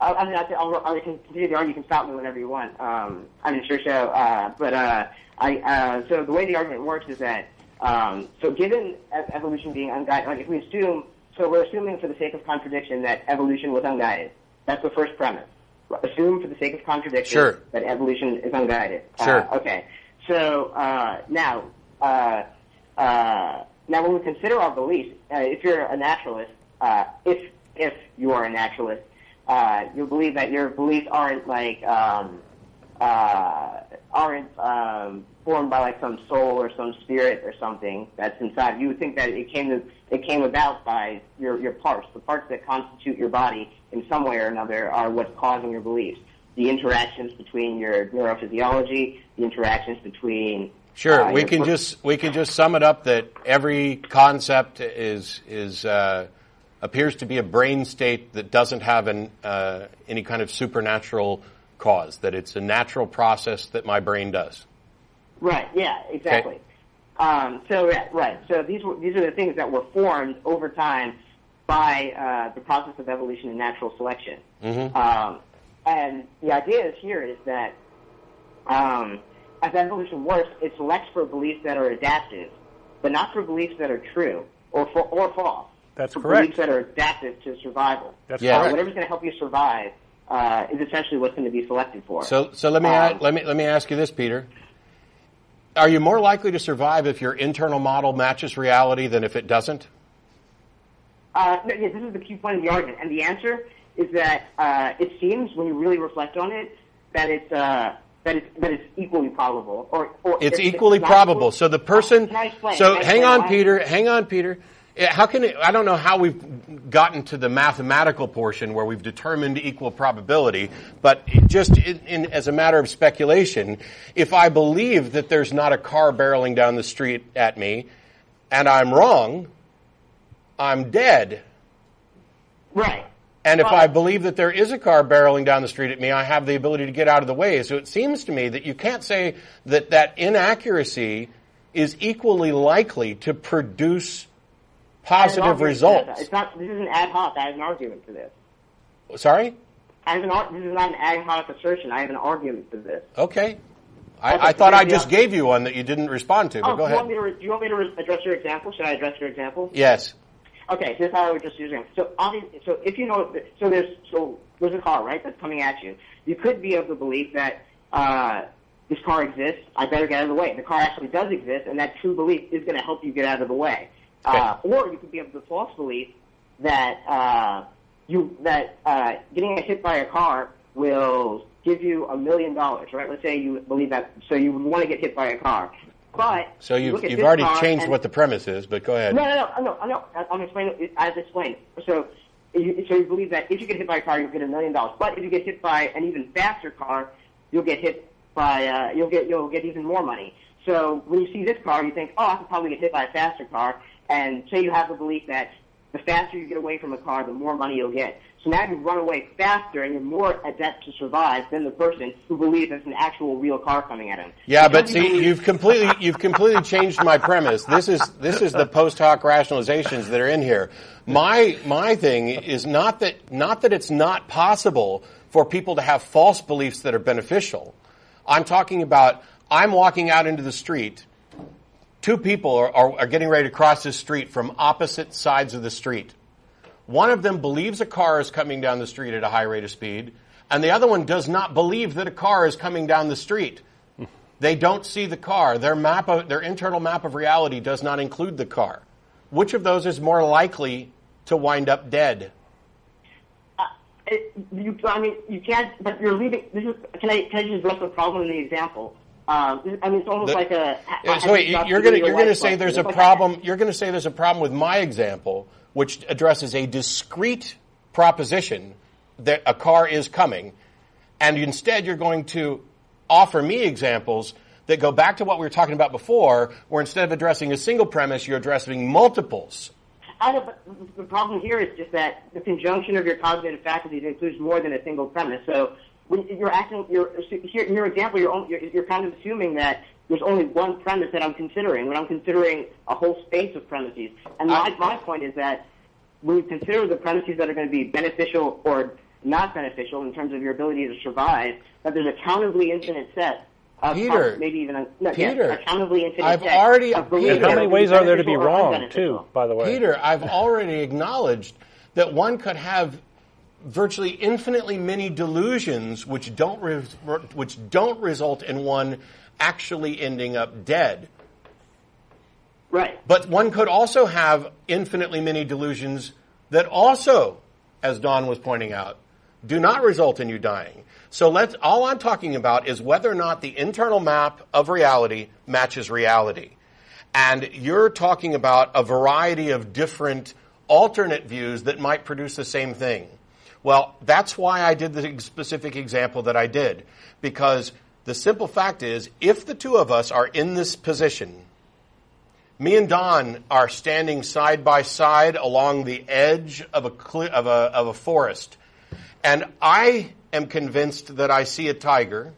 Speaker 5: I, I mean, I, I'll, I can continue the argument. You can stop me whenever you want. Um, I mean, sure, show. Uh, but uh, I uh, so the way the argument works is that um, so given evolution being unguided, like if we assume, so we're assuming for the sake of contradiction that evolution was unguided. That's the first premise. Assume for the sake of contradiction
Speaker 2: Sure.
Speaker 5: that evolution is unguided.
Speaker 2: Sure.
Speaker 5: Uh, okay. So uh, now, uh, uh, now when we consider our beliefs, uh, if you're a naturalist, uh, if if you are a naturalist, uh, you'll believe that your beliefs aren't like um, uh, aren't um, formed by like some soul or some spirit or something that's inside. You would think that it came to, it came about by your your parts, the parts that constitute your body in some way or another are what's causing your beliefs. The interactions between your neurophysiology, the interactions between
Speaker 2: Sure,
Speaker 5: uh,
Speaker 2: we can
Speaker 5: per-
Speaker 2: just we can just sum it up that every concept is is uh, appears to be a brain state that doesn't have an uh, any kind of supernatural cause. That it's a natural process that my brain does.
Speaker 5: Right. Yeah. Exactly. Um, so yeah, right. So these were these are the things that were formed over time by uh, the process of evolution and natural selection. Um, and the idea is here is that um, as evolution works, it selects for beliefs that are adaptive, but not for beliefs that are true or for, or false.
Speaker 3: That's correct.
Speaker 5: Beliefs that are adaptive to survival.
Speaker 3: That's
Speaker 2: Yeah.
Speaker 5: Uh, whatever's going to help you survive uh, is essentially what's going to be selected for.
Speaker 2: So so let me
Speaker 5: Um,
Speaker 2: let me let me ask you this, Peter. Are you more likely to survive if your internal model matches reality than if it doesn't?
Speaker 5: Uh, no, yeah, this is the key point of the argument, and the answer is that uh, it seems, when you really reflect on it, that it's uh, that it's that it's equally probable, or, or
Speaker 2: It's
Speaker 5: if- if
Speaker 2: equally
Speaker 5: not
Speaker 2: probable.
Speaker 5: equal-
Speaker 2: So the person.
Speaker 5: Can I explain?
Speaker 2: So
Speaker 5: Can I
Speaker 2: hang on,
Speaker 5: why?
Speaker 2: Peter. Hang on, Peter. Yeah, How can it, I don't know how we've gotten to the mathematical portion where we've determined equal probability, but just in, in, as a matter of speculation, if I believe that there's not a car barreling down the street at me, and I'm wrong, I'm dead.
Speaker 5: Right.
Speaker 2: And if
Speaker 5: Well-
Speaker 2: I believe that there is a car barreling down the street at me, I have the ability to get out of the way. So it seems to me that you can't say that that inaccuracy is equally likely to produce
Speaker 5: I have an
Speaker 2: positive results.
Speaker 5: this. It's not. This is an ad hoc. I have an argument for this.
Speaker 2: Sorry?
Speaker 5: I have an. This is not an ad hoc assertion. I have an argument for this.
Speaker 2: Okay. I,
Speaker 5: Okay,
Speaker 2: I thought I just gave you one that you didn't respond to, but
Speaker 5: Oh,
Speaker 2: go
Speaker 5: do you want me
Speaker 2: ahead.
Speaker 5: Re- do you want me to address your example? Should I address your example?
Speaker 2: Yes.
Speaker 5: Okay, so this is how I would just use it. So obviously, so if you know, so there's so there's a car right that's coming at you. You could be of the belief that uh, this car exists. I better get out of the way. The car actually does exist, and that true belief is going to help you get out of the way. Uh, or you could be of the false belief that uh, you that uh, getting hit by a car will give you a million dollars. Right? Let's say you believe that. So you want to get hit by a car, but
Speaker 2: So
Speaker 5: you
Speaker 2: you've, you've already changed
Speaker 5: and-
Speaker 2: what the premise is, but go ahead.
Speaker 5: no, no, no, no, no. I'm explaining it as explained. So, you, so you believe that if you get hit by a car, you'll get a million dollars. But if you get hit by an even faster car, you'll get hit by uh, you'll get you'll get even more money. So when you see this car, you think, oh, I could probably get hit by a faster car. And say you have a belief that the faster you get away from a car, the more money you'll get. So now you run away faster and you're more adept to survive than the person who believes there's an actual real car coming at him.
Speaker 2: Yeah, but
Speaker 5: Because
Speaker 2: see,
Speaker 5: believe-
Speaker 2: you've completely you've completely changed my premise. This is this is the post hoc rationalizations that are in here. My my thing is not that not that it's not possible for people to have false beliefs that are beneficial. I'm talking about I'm walking out into the street. Two people are, are, are getting ready to cross the street from opposite sides of the street. One of them believes a car is coming down the street at a high rate of speed, and the other one does not believe that a car is coming down the street. They don't see the car. Their map of, their internal map of reality does not include the car. Which of those is more likely to wind up dead?
Speaker 5: Uh, it, you, I mean, you can't, but you're leaving. This is, can I can I just address the problem in the example? Um, I mean, it's almost
Speaker 2: The-
Speaker 5: like a.
Speaker 2: Yeah, so wait, you're going to you're going to say there's a
Speaker 5: like
Speaker 2: problem. You're going to say there's a problem with my example, which addresses a discrete proposition that a car is coming, and instead you're going to offer me examples that go back to what we were talking about before, where instead of addressing a single premise, you're addressing multiples.
Speaker 5: I know, but the problem here is just that the conjunction of your cognitive faculties includes more than a single premise. So when you're acting, you're, here, in your example, you're, only, you're, you're kind of assuming that there's only one premise that I'm considering when I'm considering a whole space of premises. And my, my point is that when you consider the premises that are going to be beneficial or not beneficial in terms of your ability to survive, that there's a countably infinite set of
Speaker 2: Peter,
Speaker 5: maybe even a, no,
Speaker 2: Peter,
Speaker 5: yeah, a countably infinite
Speaker 2: I've
Speaker 5: set
Speaker 2: already-
Speaker 5: of
Speaker 2: Peter.
Speaker 3: How many ways are there to be wrong, too, by the way?
Speaker 2: Peter, I've already acknowledged that one could have virtually infinitely many delusions which don't res- which don't result in one actually ending up dead.
Speaker 5: Right.
Speaker 2: But one could also have infinitely many delusions that also, as Don was pointing out, do not result in you dying. So let's, all I'm talking about is whether or not the internal map of reality matches reality. And you're talking about a variety of different alternate views that might produce the same thing. Well, that's why I did the specific example that I did. Because the simple fact is, if the two of us are in this position, me and Don are standing side by side along the edge of a, of a, of a forest. And I am convinced that I see a tiger,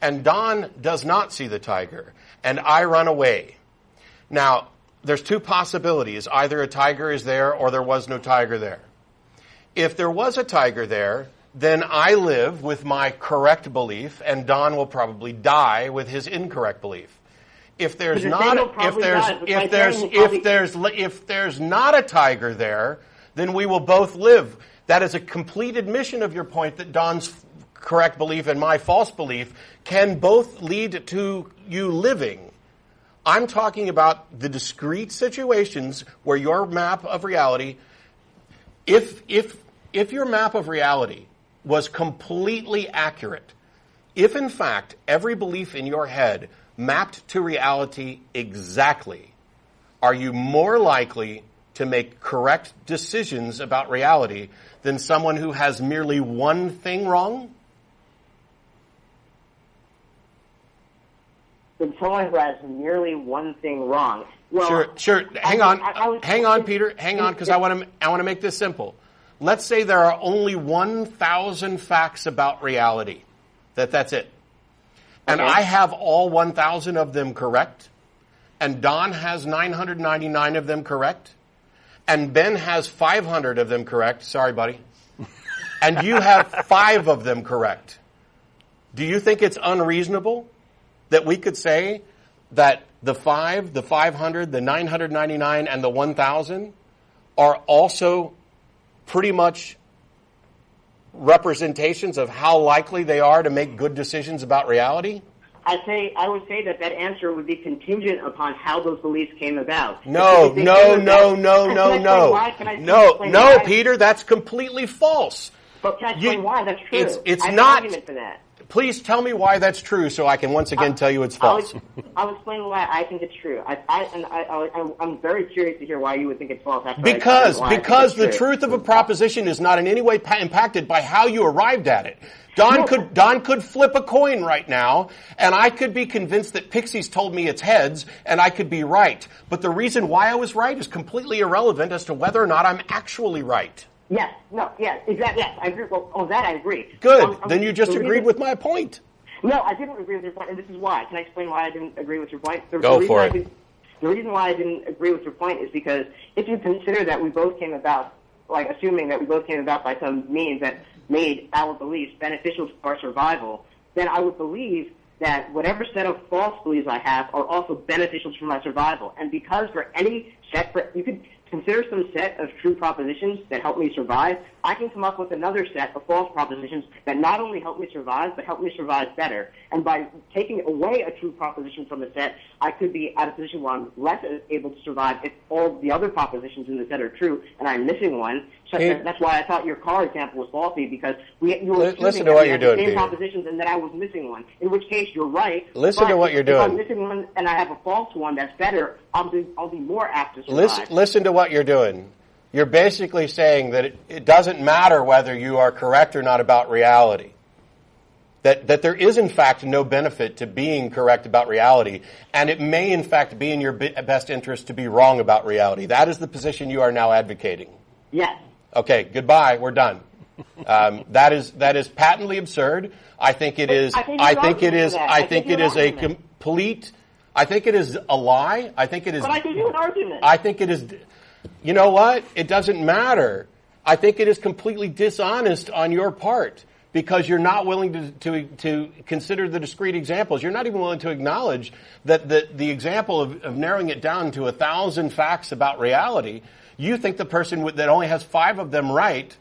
Speaker 2: and Don does not see the tiger, and I run away. Now, there's two possibilities. Either a tiger is there or there was no tiger there. If there was a tiger there, then I live with my correct belief, and Don will probably die with his incorrect belief. If there's not,
Speaker 5: Nathaniel
Speaker 2: if there's. If there's,
Speaker 5: he probably-
Speaker 2: if there's, if there's not a tiger there, then we will both live. That is a complete admission of your point that Don's correct belief and my false belief can both lead to you living. I'm talking about the discrete situations where your map of reality, if, if, if your map of reality was completely accurate, if in fact every belief in your head mapped to reality exactly, are you more likely to make correct decisions about reality than someone who has merely one thing wrong?
Speaker 5: Than someone who has merely one thing wrong. Well,
Speaker 2: Sure, sure. Hang
Speaker 5: I-
Speaker 2: on,
Speaker 5: I- I was-
Speaker 2: hang on, Peter. Hang on, because I want to. I want to make this simple. Let's say there are only one thousand facts about reality. That that's it. And
Speaker 5: Okay.
Speaker 2: I have all one thousand of them correct, and Don has nine hundred ninety nine of them correct, and Ben has five hundred of them correct. Sorry, buddy. *laughs* and you have five of them correct. Do you think it's unreasonable that we could say that the five, the 500, the 999, and the 1,000 are also pretty much representations of how likely they are to make good decisions about reality?
Speaker 5: I say I would say that that answer would be contingent upon how those beliefs came about.
Speaker 2: No, no, no, no, no, no.
Speaker 5: why? Can I
Speaker 2: No, no. Peter, that's completely false.
Speaker 5: But can I
Speaker 2: You-
Speaker 5: explain why? That's true.
Speaker 2: it's- it's
Speaker 5: I have
Speaker 2: not-
Speaker 5: An argument for that.
Speaker 2: Please tell me why that's true, so I can once again tell you it's
Speaker 5: I'll,
Speaker 2: false.
Speaker 5: I'll explain why I think it's true. I, I, and I, I'm very curious to hear why you would think it's false. After
Speaker 2: Because
Speaker 5: explain why I think
Speaker 2: because the
Speaker 5: true.
Speaker 2: truth of a proposition is not in any way pa- impacted by how you arrived at it. Don
Speaker 5: No.
Speaker 2: could Don could flip a coin right now, and I could be convinced that Pixies told me it's heads, and I could be right. But the reason why I was right is completely irrelevant as to whether or not I'm actually right.
Speaker 5: Yes, no, yes, exactly. Yes, I agree. Well, on that I agree.
Speaker 2: Good.
Speaker 5: Um, um,
Speaker 2: then you just agreed
Speaker 5: reason-
Speaker 2: with my point.
Speaker 5: No, I didn't agree with your point, and this is why. Can I explain why I didn't agree with your point? The,
Speaker 2: Go
Speaker 5: the reason
Speaker 2: for it.
Speaker 5: the reason why I didn't agree with your point is because if you consider that we both came about, like assuming that we both came about by some means that made our beliefs beneficial to our survival, then I would believe that whatever set of false beliefs I have are also beneficial to my survival. And because for any set, for, you could consider some set of true propositions that help me survive, I can come up with another set of false propositions that not only help me survive, but help me survive better. And by taking away a true proposition from the set, I could be at a position where I'm less able to survive if all the other propositions in the set are true and I'm missing one. So that's why I thought your car example was faulty because we, you were
Speaker 2: listen to
Speaker 5: that
Speaker 2: what you're doing,
Speaker 5: same
Speaker 2: Peter.
Speaker 5: propositions and that I was missing one. In which case, you're right.
Speaker 2: Listen to what you're doing.
Speaker 5: if I'm missing one and I have a false one that's better, I'll be, I'll be more apt to survive.
Speaker 2: Listen, listen to what you're doing. You're basically saying that it, it doesn't matter whether you are correct or not about reality. That, that there is, in fact, no benefit to being correct about reality, and it may, in fact, be in your be- best interest to be wrong about reality. That is the position you are now advocating.
Speaker 5: Yes.
Speaker 2: Okay, goodbye. We're done. Um, that is that is patently absurd. I think it is.
Speaker 5: I think
Speaker 2: I think it is. I
Speaker 5: I
Speaker 2: think it a complete. I think it is a lie. I think it is.
Speaker 5: But I can do an argument.
Speaker 2: I think it is. You know what? It doesn't matter. I think it is completely dishonest on your part because you're not willing to, to, to consider the discrete examples. You're not even willing to acknowledge that the, the example of, of narrowing it down to a thousand facts about reality, you think the person with, that only has five of them right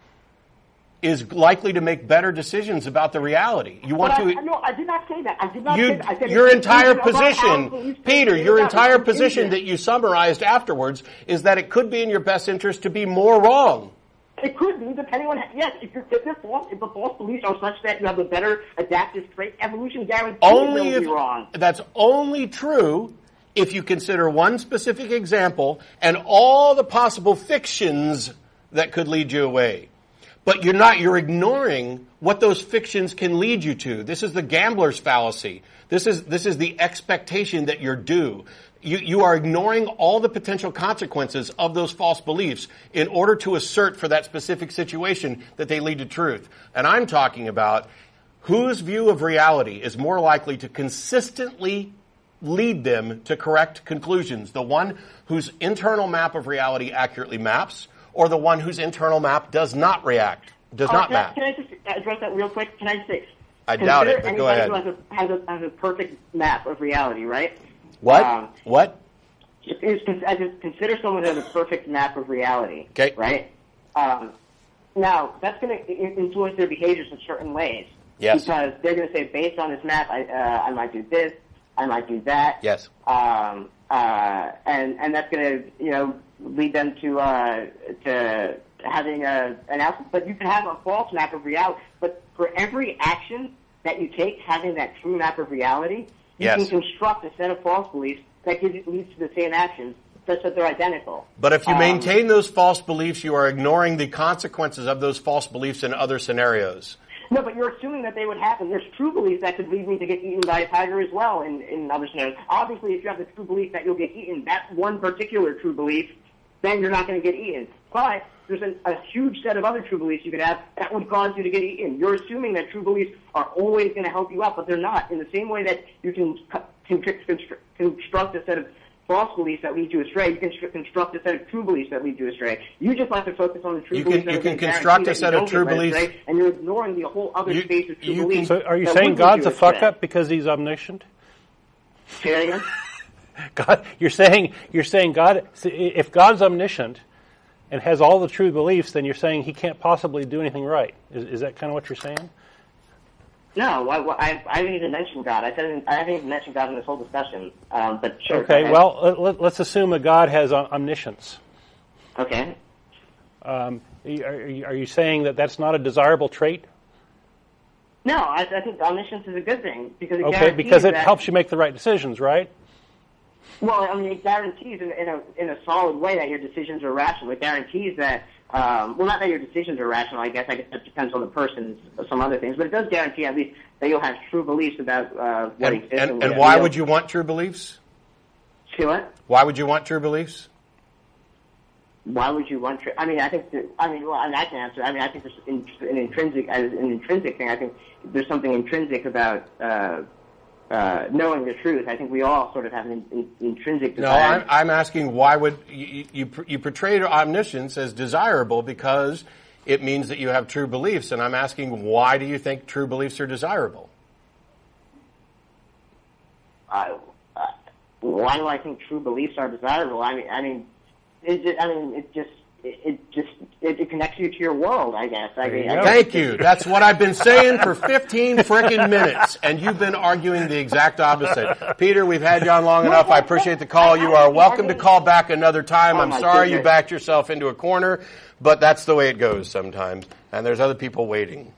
Speaker 2: is likely to make better decisions about the reality. You want
Speaker 5: I,
Speaker 2: to.
Speaker 5: no, I did not say that. I did not
Speaker 2: You,
Speaker 5: say that. I said
Speaker 2: your entire
Speaker 5: confusion about how
Speaker 2: position, Peter, your entire position that you summarized afterwards is that it could be in your best interest to be more wrong.
Speaker 5: It could be, depending on, yes, if, you're, if, false, if the false beliefs are such that you have a better adaptive trait, evolution guarantees
Speaker 2: Only
Speaker 5: they'll
Speaker 2: if
Speaker 5: be wrong.
Speaker 2: that's only true if you consider one specific example and all the possible fictions that could lead you away. But you're not, you're ignoring what those fictions can lead you to. This is the gambler's fallacy. This is, this is the expectation that you're due. You, you are ignoring all the potential consequences of those false beliefs in order to assert for that specific situation that they lead to truth. And I'm talking about whose view of reality is more likely to consistently lead them to correct conclusions? The one whose internal map of reality accurately maps, or the one whose internal map does not react, does
Speaker 5: Uh,
Speaker 2: not
Speaker 5: can, I, can I just address that real quick? Can I just say,
Speaker 2: I doubt it, but go
Speaker 5: anybody
Speaker 2: ahead.
Speaker 5: Who has, a, has, a, has a perfect map of reality, right?
Speaker 2: What?
Speaker 5: Um,
Speaker 2: what?
Speaker 5: Just consider someone who has a perfect map of reality.
Speaker 2: Okay.
Speaker 5: Right? Um, now, that's going to influence their behaviors in certain ways.
Speaker 2: Yes.
Speaker 5: Because they're going to say, based on this map, I, uh, I might do this, I might do that.
Speaker 2: Yes.
Speaker 5: Um, uh, and, and that's going to, you know, lead them to, uh, to having a, an outcome. But you can have a false map of reality. But for every action that you take, having that true map of reality, you
Speaker 2: Yes.
Speaker 5: can construct a set of false beliefs that leads to the same actions, such that they're identical.
Speaker 2: But if you
Speaker 5: Um,
Speaker 2: maintain those false beliefs, you are ignoring the consequences of those false beliefs in other scenarios.
Speaker 5: No, but you're assuming that they would happen. There's true beliefs that could lead me to get eaten by a tiger as well in, in other scenarios. Obviously, if you have the true belief that you'll get eaten, that one particular true belief, then you're not going to get eaten. But there's a, a huge set of other true beliefs you could have that would cause you to get eaten. You're assuming that true beliefs are always going to help you out, but they're not. In the same way that you can, cu- can constru- construct a set of false beliefs that lead you astray, you can construct a set of true beliefs that lead you astray. You just like to focus on the true
Speaker 2: You can-
Speaker 5: beliefs that
Speaker 2: you can construct a set of true beliefs-
Speaker 5: astray, and you're ignoring the whole other
Speaker 2: You-
Speaker 5: space of true
Speaker 2: you
Speaker 5: beliefs.
Speaker 3: So are you saying God's a fuck
Speaker 5: astray.
Speaker 3: up because he's omniscient?
Speaker 5: Say that again? *laughs*
Speaker 3: God, you're saying you're saying God. If God's omniscient and has all the true beliefs, then you're saying He can't possibly do anything right. Is, is that kind of what you're saying?
Speaker 5: No, I, I, I haven't even mentioned God. I said I haven't even mentioned God in this whole discussion. Um, but sure.
Speaker 3: Okay. Well, let- let's assume that God has omniscience.
Speaker 5: Okay.
Speaker 3: Um, are, you- are you saying that that's not a desirable trait?
Speaker 5: No, I, I think omniscience is a good thing because it
Speaker 3: Okay, because it helps you make the right decisions, right?
Speaker 5: Well, I mean, it guarantees in, in a in a solid way that your decisions are rational. It guarantees that, um, well, not that your decisions are rational. I guess I guess that depends on the person, some other things, but it does guarantee at least that you'll have true beliefs about uh, what
Speaker 2: And,
Speaker 5: exists.
Speaker 2: and,
Speaker 5: what
Speaker 2: and why would you want true beliefs?
Speaker 5: See what?
Speaker 2: Why would you want true beliefs?
Speaker 5: Why would you want? I mean, I think. That, I mean, well, I, mean, I can answer. I mean, I think there's an intrinsic an intrinsic thing. I think there's something intrinsic about. Uh, uh, knowing the truth, I think we all sort of have an in, in, intrinsic
Speaker 2: No,
Speaker 5: desire.
Speaker 2: I'm, I'm asking why would you, you, you portrayed omniscience as desirable because it means that you have true beliefs, and I'm asking why do you think true beliefs are desirable?
Speaker 5: uh, uh, why do I think true beliefs are desirable? I mean, I mean, it I mean, it just, it, it just, it, it connects you to your world, I guess. I mean, I guess
Speaker 2: Thank you. That's what I've been saying for 15 frickin' minutes, and you've been arguing the exact opposite. Peter, we've had you on long enough. I appreciate the call. You are welcome to call back another time.
Speaker 5: Oh,
Speaker 2: I'm sorry you backed yourself into a corner, but that's the way it goes sometimes, and there's other people waiting.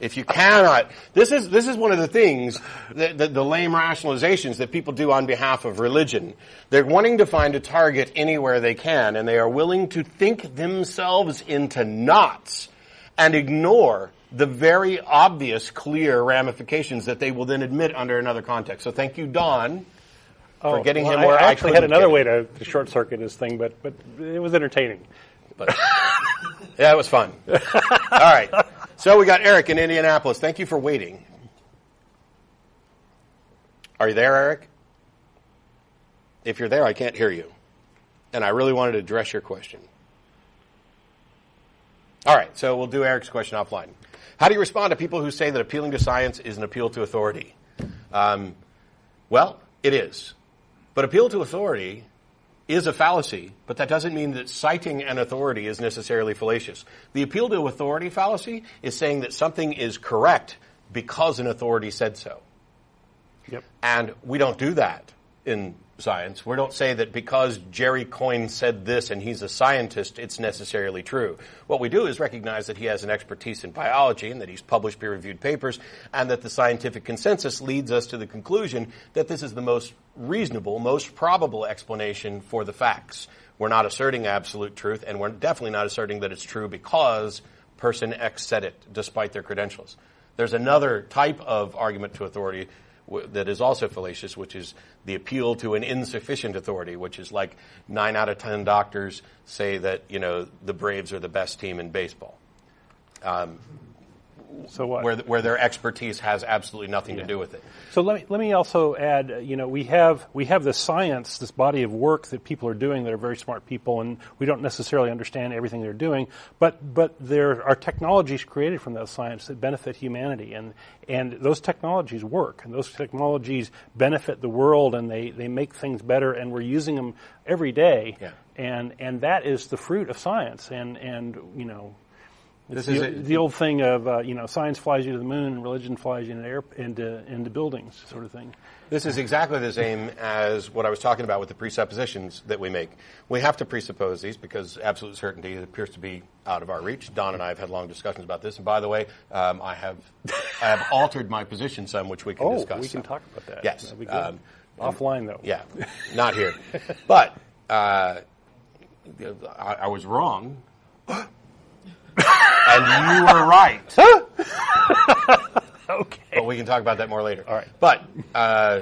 Speaker 2: If you cannot, this is this is one of the things that, that the lame rationalizations that people do on behalf of religion. They're wanting to find a target anywhere they can, and they are willing to think themselves into knots and ignore the very obvious, clear ramifications that they will then admit under another context. So, thank you, Don, for oh, getting
Speaker 3: Oh, well,
Speaker 2: him where
Speaker 3: I
Speaker 2: I
Speaker 3: actually had another way to, to short circuit this thing, but but it was entertaining.
Speaker 2: But *laughs* yeah, it was fun. *laughs* All right. So we got Eric in Indianapolis. Thank you for waiting. Are you there, Eric? If you're there, I can't hear you. And I really wanted to address your question. All right, so we'll do Eric's question offline. How do you respond to people who say that appealing to science is an appeal to authority? Um, well, it is. But appeal to authority is a fallacy, but that doesn't mean that citing an authority is necessarily fallacious. The appeal to authority fallacy is saying that something is correct because an authority said so.
Speaker 3: Yep.
Speaker 2: And we don't do that in science. We don't say that because Jerry Coyne said this and he's a scientist, it's necessarily true. What we do is recognize that he has an expertise in biology and that he's published peer reviewed papers and that the scientific consensus leads us to the conclusion that this is the most reasonable, most probable explanation for the facts. We're not asserting absolute truth and we're definitely not asserting that it's true because person X said it despite their credentials. There's another type of argument to authority that is also fallacious, which is the appeal to an insufficient authority, which is like nine out of ten doctors say that you know the Braves are the best team in baseball, um,
Speaker 3: So what?
Speaker 2: where where their expertise has absolutely nothing to do with it.
Speaker 3: So let me let me also add. uh, You know, we have we have this science, this body of work that people are doing that are very smart people, and we don't necessarily understand everything they're doing. But but there are technologies created from that science that benefit humanity, and and those technologies work, and those technologies benefit the world, and they they make things better, and we're using them every day.
Speaker 2: Yeah.
Speaker 3: And and that is the fruit of science, and and you know.
Speaker 2: This
Speaker 3: It's
Speaker 2: is
Speaker 3: the, the old thing of uh, you know science flies you to the moon and religion flies you into, air, into into buildings sort of thing.
Speaker 2: This is exactly the same as what I was talking about with the presuppositions that we make. We have to presuppose these because absolute certainty appears to be out of our reach. Don and I have had long discussions about this. And by the way, um, I have I have *laughs* altered my position some, which we can
Speaker 3: Oh,
Speaker 2: discuss.
Speaker 3: we can
Speaker 2: some.
Speaker 3: talk about that.
Speaker 2: Yes.
Speaker 3: That'd be good.
Speaker 2: Um,
Speaker 3: Offline though.
Speaker 2: Yeah, *laughs* not here. but uh, I, I was wrong, *gasps* *gasps* and you were right. *laughs*
Speaker 3: Okay.
Speaker 2: But we can talk about that more later.
Speaker 3: All right.
Speaker 2: But uh,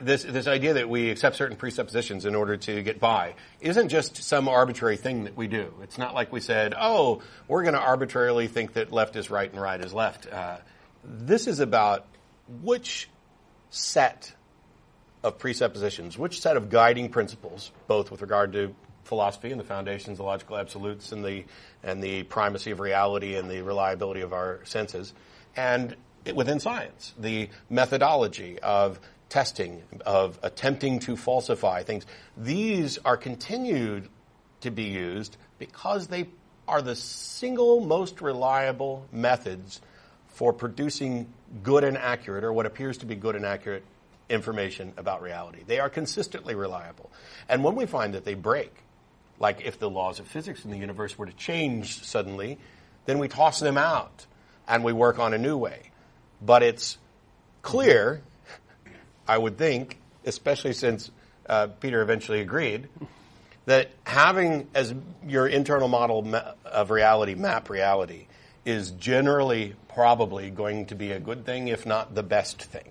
Speaker 2: this this idea that we accept certain presuppositions in order to get by isn't just some arbitrary thing that we do. It's not like we said, "Oh, we're going to arbitrarily think that left is right and right is left." Uh, this is about which set of presuppositions, which set of guiding principles, both with regard to philosophy and the foundations, the logical absolutes, and the and the primacy of reality and the reliability of our senses, and it- within science, the methodology of testing, of attempting to falsify things. These are continued to be used because they are the single most reliable methods for producing good and accurate, or what appears to be good and accurate information about reality. They are consistently reliable. And when we find that they break, like if the laws of physics in the universe were to change suddenly, then we toss them out. and we work on a new way. But it's clear, I would think, especially since uh, Peter eventually agreed, that having as your internal model ma- of reality map reality is generally probably going to be a good thing, if not the best thing,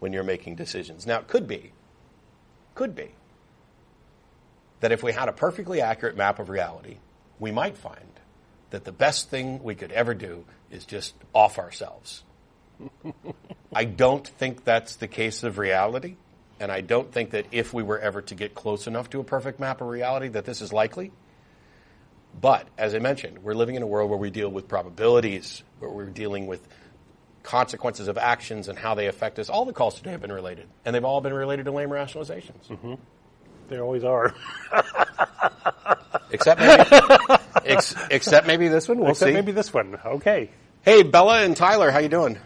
Speaker 2: when you're making decisions. Now, it could be, could be, that if we had a perfectly accurate map of reality, we might find that the best thing we could ever do is just off ourselves. *laughs* I don't think that's the case of reality, and I don't think that if we were ever to get close enough to a perfect map of reality that this is likely. But as I mentioned, we're living in a world where we deal with probabilities, where we're dealing with consequences of actions and how they affect us. All the calls today have been related, and they've all been related to lame rationalizations. Mm-hmm.
Speaker 3: They always are. *laughs*
Speaker 2: Except maybe, ex, except maybe this one. We'll
Speaker 3: Except
Speaker 2: see.
Speaker 3: maybe this one. Okay.
Speaker 2: Hey, Bella and Tyler, how you doing?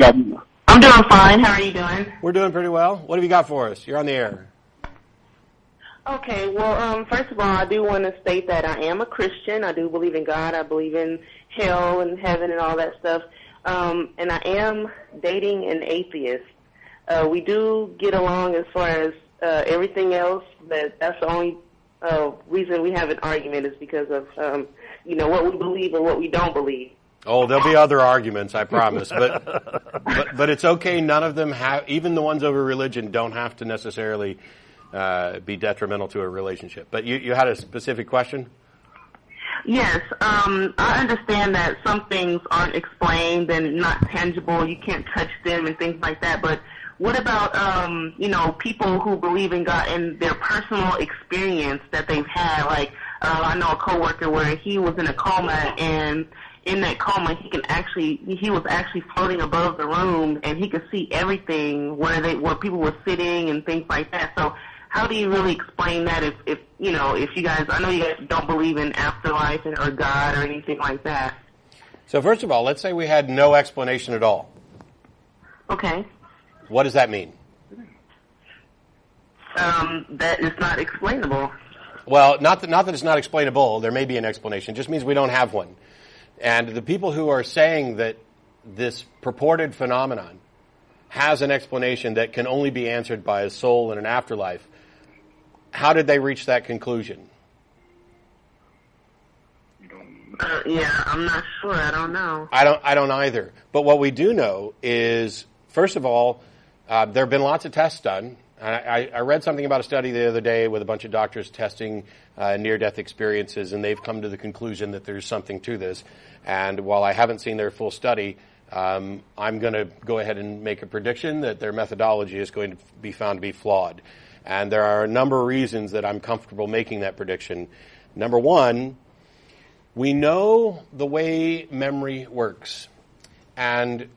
Speaker 6: I'm doing fine. How are you doing?
Speaker 2: We're doing pretty well. What have you got for us? You're on the air.
Speaker 6: Okay, well, um, first of all, I do want to state that I am a Christian. I do believe in God. I believe in hell and heaven and all that stuff. Um, and I am dating an atheist. Uh, we do get along as far as uh, everything else, but that's the only uh, reason we have an argument is because of, um, you know, what we believe and what we don't believe.
Speaker 2: Oh, there'll be other arguments, I promise. But, but but it's okay. None of them have. Even the ones over religion don't have to necessarily uh, be detrimental to a relationship. But you you had a specific question.
Speaker 6: Yes, um, I understand that some things aren't explained and not tangible. You can't touch them and things like that. But what about, um, you know, people who believe in God and their personal experience that they've had? Like, uh, I know a coworker where he was in a coma and in that coma he can actually he was actually floating above the room and he could see everything where they where people were sitting and things like that. So how do you really explain that if, if you know if you guys I know you guys don't believe in afterlife and, or God or anything like that.
Speaker 2: So first of all, let's say we had no explanation at all.
Speaker 6: Okay.
Speaker 2: What does that mean?
Speaker 6: Um, that is not explainable.
Speaker 2: Well, not that, not that it's not explainable. There may be an explanation. It just means we don't have one. And the people who are saying that this purported phenomenon has an explanation that can only be answered by a soul in an afterlife, how did they reach that conclusion?
Speaker 6: Uh, yeah, I'm not sure. I don't know.
Speaker 2: I don't. I don't either. But what we do know is, first of all, uh, there have been lots of tests done. I, I, read something about a study the other day with a bunch of doctors testing uh, near-death experiences, and they've come to the conclusion that there's something to this. And while I haven't seen their full study, um, I'm going to go ahead and make a prediction that their methodology is going to be found to be flawed. And there are a number of reasons that I'm comfortable making that prediction. Number one, we know the way memory works. And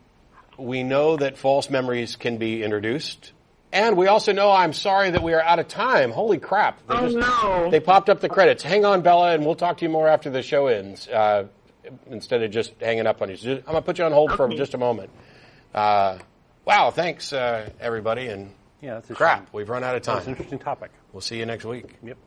Speaker 2: we know that false memories can be introduced. And we also know, I'm sorry that we are out of time. Holy crap. They
Speaker 6: Oh, no.
Speaker 2: They popped up the credits. Hang on, Bella, and we'll talk to you more after the show ends, uh, instead of just hanging up on you. So I'm going to put you on hold for just a moment. Uh, wow, thanks, uh, everybody. And
Speaker 3: Yeah, that's a
Speaker 2: crap,
Speaker 3: shame.
Speaker 2: we've run out of time.
Speaker 3: That's an
Speaker 2: time.
Speaker 3: interesting topic.
Speaker 2: We'll see you next week.
Speaker 3: Yep.